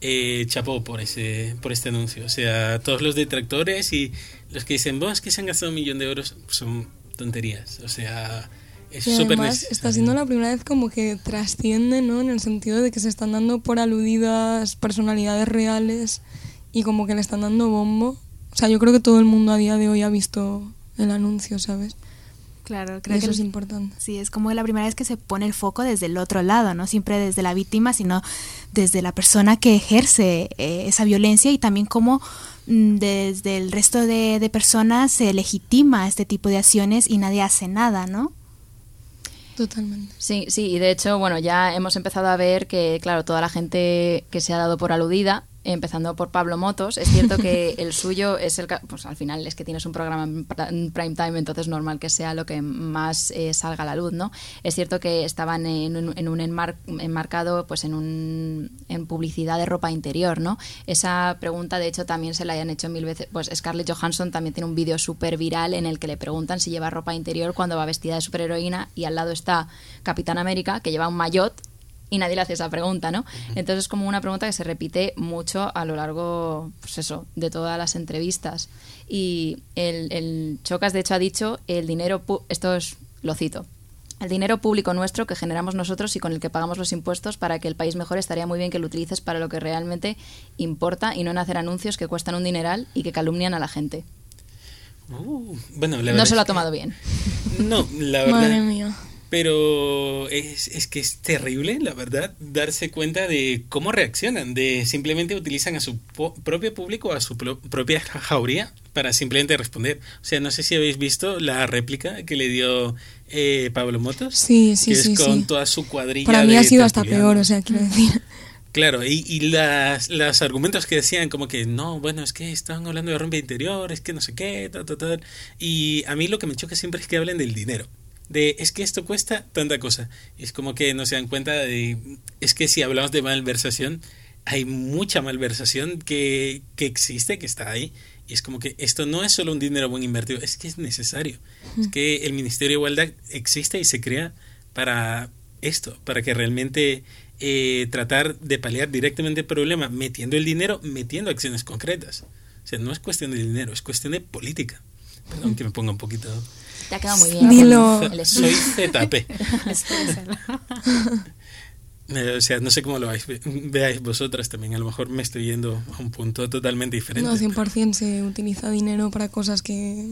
eh, chapó por ese por este anuncio. O sea, todos los detractores y los que dicen, vos que se han gastado un millón de euros, son tonterías. O sea, es Y súper además está siendo la primera vez como que trasciende, ¿no? En el sentido de que se están dando por aludidas personalidades reales y como que le están dando bombo. O sea, yo creo que todo el mundo a día de hoy ha visto el anuncio, ¿sabes? Claro, creo eso que es importante. Sí, es como la primera vez que se pone el foco desde el otro lado, no siempre desde la víctima, sino desde la persona que ejerce eh, esa violencia y también cómo desde el resto de, de personas se legitima este tipo de acciones y nadie hace nada, ¿no? Totalmente. Sí, sí, y de hecho, bueno, ya hemos empezado a ver que, claro, toda la gente que se ha dado por aludida, empezando por Pablo Motos, es cierto que el suyo es el... Pues al final es que tienes un programa en prime time, entonces normal que sea lo que más eh, salga a la luz, ¿no? Es cierto que estaban en un, en un enmar- enmarcado, pues en un en publicidad de ropa interior, ¿no? Esa pregunta, de hecho, también se la hayan hecho mil veces. Pues Scarlett Johansson también tiene un vídeo súper viral en el que le preguntan si lleva ropa interior cuando va vestida de superheroína y al lado está Capitán América, que lleva un maillot y nadie le hace esa pregunta, ¿no? Entonces es como una pregunta que se repite mucho a lo largo, pues eso, de todas las entrevistas. Y el, el Chocas, de hecho, ha dicho, el dinero, pu- esto es, lo cito, el dinero público nuestro que generamos nosotros y con el que pagamos los impuestos para que el país mejore estaría muy bien que lo utilices para lo que realmente importa y no en hacer anuncios que cuestan un dineral y que calumnian a la gente. Uh, bueno, la No se lo ha que- tomado bien. No, la verdad. Madre mía. Pero es, es que es terrible, la verdad, darse cuenta de cómo reaccionan, de simplemente utilizan a su propio público, a su pro- propia ja- jauría, para simplemente responder. O sea, no sé si habéis visto la réplica que le dio eh, Pablo Motos. Sí, sí, que sí, es con sí. toda su cuadrilla. Para mí de ha sido hasta peor, o sea, quiero decir. Claro, y, y las, los argumentos que decían como que no, bueno, es que estaban hablando de rompe interior, es que no sé qué, tal, tal, tal. Y a mí lo que me choca siempre es que hablen del dinero. De, es que esto cuesta tanta cosa. Es como que no se dan cuenta de, es que si hablamos de malversación, hay mucha malversación que, que existe, que está ahí. Y es como que esto no es solo un dinero buen invertido, es que es necesario. Es que el Ministerio de Igualdad existe y se crea para esto, para que realmente eh, tratar de paliar directamente el problema, metiendo el dinero, metiendo acciones concretas. O sea, no es cuestión de dinero, es cuestión de política. Perdón que me ponga un poquito... Te ha quedado muy bien. Dilo. El Soy. ZP. Eh, O sea, no sé cómo lo veáis, veáis vosotras también. A lo mejor me estoy yendo a un punto totalmente diferente. No, 100% se utiliza dinero para cosas que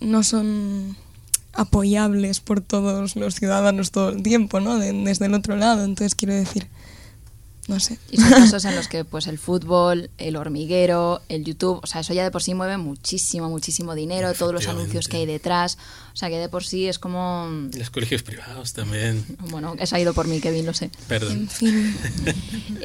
no son apoyables por todos los ciudadanos todo el tiempo, ¿no? De- desde el otro lado. Entonces, quiero decir, no sé. Y son casos en los que pues el fútbol, el hormiguero, el YouTube, o sea, eso ya de por sí mueve muchísimo, muchísimo dinero, todos los anuncios que hay detrás, o sea, que de por sí es como... Los colegios privados también. Bueno, eso ha ido por mí, Kevin, lo sé. Perdón. En fin.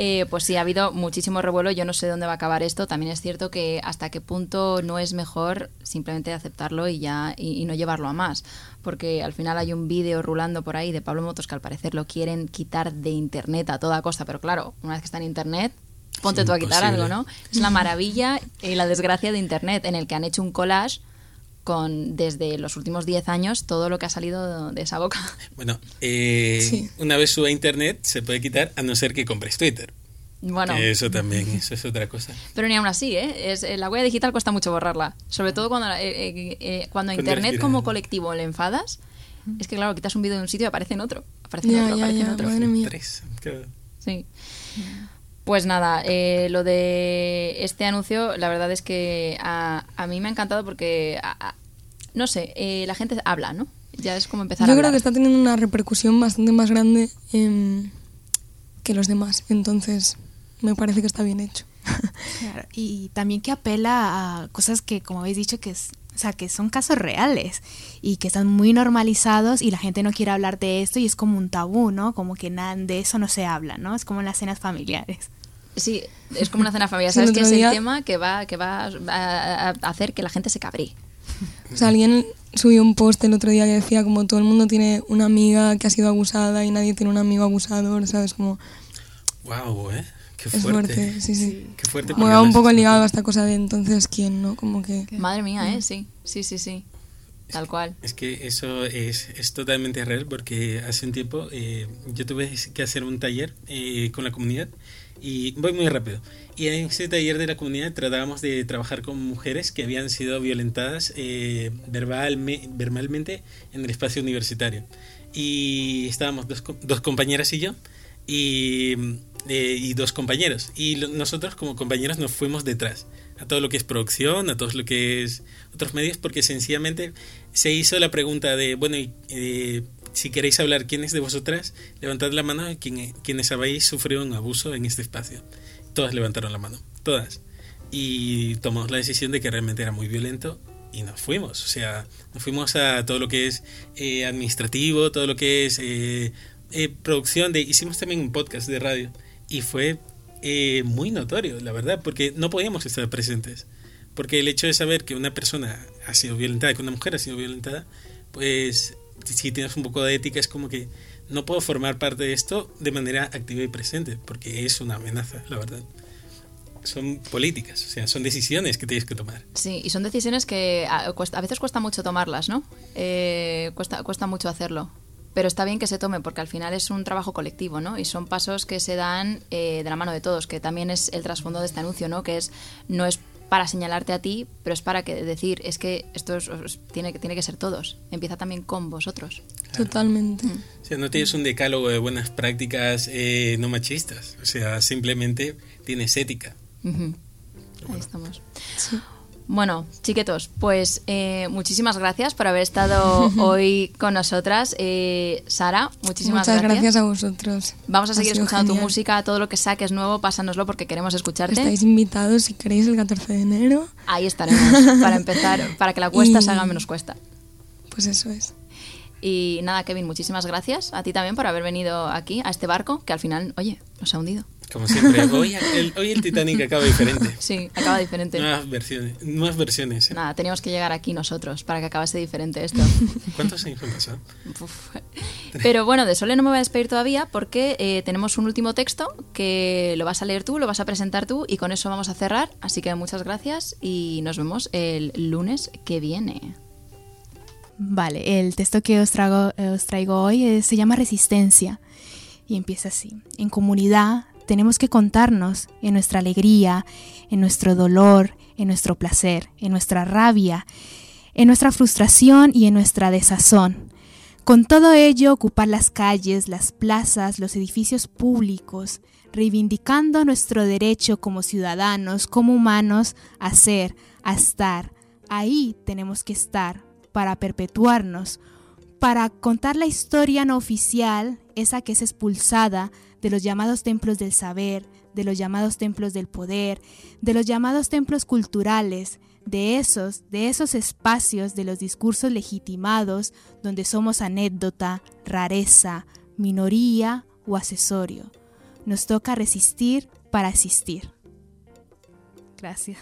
Eh, pues sí, ha habido muchísimo revuelo. Yo no sé dónde va a acabar esto. También es cierto que hasta qué punto no es mejor simplemente aceptarlo y ya y, y no llevarlo a más. Porque al final hay un vídeo rulando por ahí de Pablo Motos que al parecer lo quieren quitar de internet a toda costa. Pero claro, una vez que está en internet, ponte tú a quitar algo, ¿no? Es la maravilla y la desgracia de internet en el que han hecho un collage con desde los últimos 10 años todo lo que ha salido de esa boca. Bueno, eh, Sí. una vez suba a internet se puede quitar a no ser que compres Twitter. Bueno, Que Eso también, eso es otra cosa. Pero ni aún así, ¿eh? Es, eh, la huella digital cuesta mucho borrarla. Sobre todo cuando, eh, eh, eh, cuando a Internet como colectivo le enfadas. Es que, claro, quitas un vídeo de un sitio y aparece en otro. Aparece en Ya, otro, ya, aparece en otro. madre mía. Tres. claro. Sí. Pues nada, eh, lo de este anuncio, la verdad es que a, a mí me ha encantado porque, a- a- no sé, eh, la gente habla, ¿no? Ya es como empezar a Yo hablar. creo que está teniendo una repercusión bastante más grande em, que los demás. Entonces, me parece que está bien hecho. Claro, y también que apela a cosas que, como habéis dicho, que es, o sea, que son casos reales y que están muy normalizados y la gente no quiere hablar de esto y es como un tabú, ¿no? Como que nada de eso no se habla, ¿no? Es como en las cenas familiares. Sí, es como una cena familiar. Sí, ¿Sabes que es el tema que va, que va a, a hacer que la gente se cabree? O sea, alguien subió un post el otro día que decía como todo el mundo tiene una amiga que ha sido abusada y nadie tiene un amigo abusador, ¿sabes? Como Wow, ¿eh? Qué es fuerte. fuerte, sí, sí. Qué fuerte. Me va un poco ligado a esta cosa de entonces quién, ¿no? Como que... Madre mía, ¿eh? Sí, sí, sí, sí. Tal cual. Es que eso es, es totalmente real porque hace un tiempo eh, yo tuve que hacer un taller eh, con la comunidad y voy muy rápido. Y en ese taller de la comunidad tratábamos de trabajar con mujeres que habían sido violentadas eh, verbalme- verbalmente en el espacio universitario. Y estábamos dos, dos compañeras y yo y, eh, y dos compañeros. Y nosotros como compañeros nos fuimos detrás a todo lo que es producción, a todo lo que es otros medios, porque sencillamente se hizo la pregunta de, bueno, eh, si queréis hablar, ¿quiénes de vosotras? Levantad la mano quien- quienes habéis sufrido un abuso en este espacio. Todas levantaron la mano, todas. Y tomamos la decisión de que realmente era muy violento y nos fuimos. O sea, nos fuimos a todo lo que es eh, administrativo, todo lo que es eh, eh, producción. de Hicimos también un podcast de radio y fue eh, muy notorio, la verdad, porque no podíamos estar presentes. Porque el hecho de saber que una persona ha sido violentada, que una mujer ha sido violentada, pues si tienes un poco de ética es como que no puedo formar parte de esto de manera activa y presente, porque es una amenaza, la verdad. Son políticas, o sea, son decisiones que tienes que tomar. Sí, y son decisiones que a, cuesta- a veces cuesta mucho tomarlas, ¿no? Eh, cuesta, cuesta mucho hacerlo. Pero está bien que se tome porque al final es un trabajo colectivo, ¿no? Y son pasos que se dan eh, de la mano de todos, que también es el trasfondo de este anuncio, ¿no? Que es no es para señalarte a ti, pero es para que decir, es que esto es- es- tiene, que- tiene que ser todos. Empieza también con vosotros. Totalmente. O sea, no tienes un decálogo de buenas prácticas eh, no machistas, o sea, simplemente tienes ética. Ahí estamos. Bueno, chiquetos, pues eh, muchísimas gracias por haber estado hoy con nosotras. Eh, Sara, muchísimas Muchas gracias a vosotros. Vamos a Ha seguir escuchando tu música, todo lo que saques nuevo, pásanoslo porque queremos escucharte. Estáis invitados si queréis el 14 de enero. Ahí estaremos para empezar, para que la cuesta Y- se haga menos cuesta. Pues eso es. Y nada, Kevin, muchísimas gracias a ti también por haber venido aquí, a este barco, que al final, oye, nos ha hundido. Como siempre, hoy el, hoy el Titanic acaba diferente. Sí, acaba diferente. Nuevas versiones. Nuevas versiones ¿eh? Nada, teníamos que llegar aquí nosotros para que acabase diferente esto. ¿Cuántos años han pasado? Uf. Pero bueno, de Sole no me voy a despedir todavía porque eh, tenemos un último texto que lo vas a leer tú, lo vas a presentar tú y con eso vamos a cerrar. Así que muchas gracias y nos vemos el lunes que viene. Vale, el texto que os traigo, eh, os traigo hoy eh, se llama Resistencia y empieza así. En comunidad tenemos que contarnos en nuestra alegría, en nuestro dolor, en nuestro placer, en nuestra rabia, en nuestra frustración y en nuestra desazón. Con todo ello, ocupar las calles, las plazas, los edificios públicos, reivindicando nuestro derecho como ciudadanos, como humanos, a ser, a estar. Ahí tenemos que estar para perpetuarnos, para contar la historia no oficial, esa que es expulsada de los llamados templos del saber, de los llamados templos del poder, de los llamados templos culturales, de esos, de esos espacios de los discursos legitimados donde somos anécdota, rareza, minoría o accesorio. Nos toca resistir para existir. Gracias.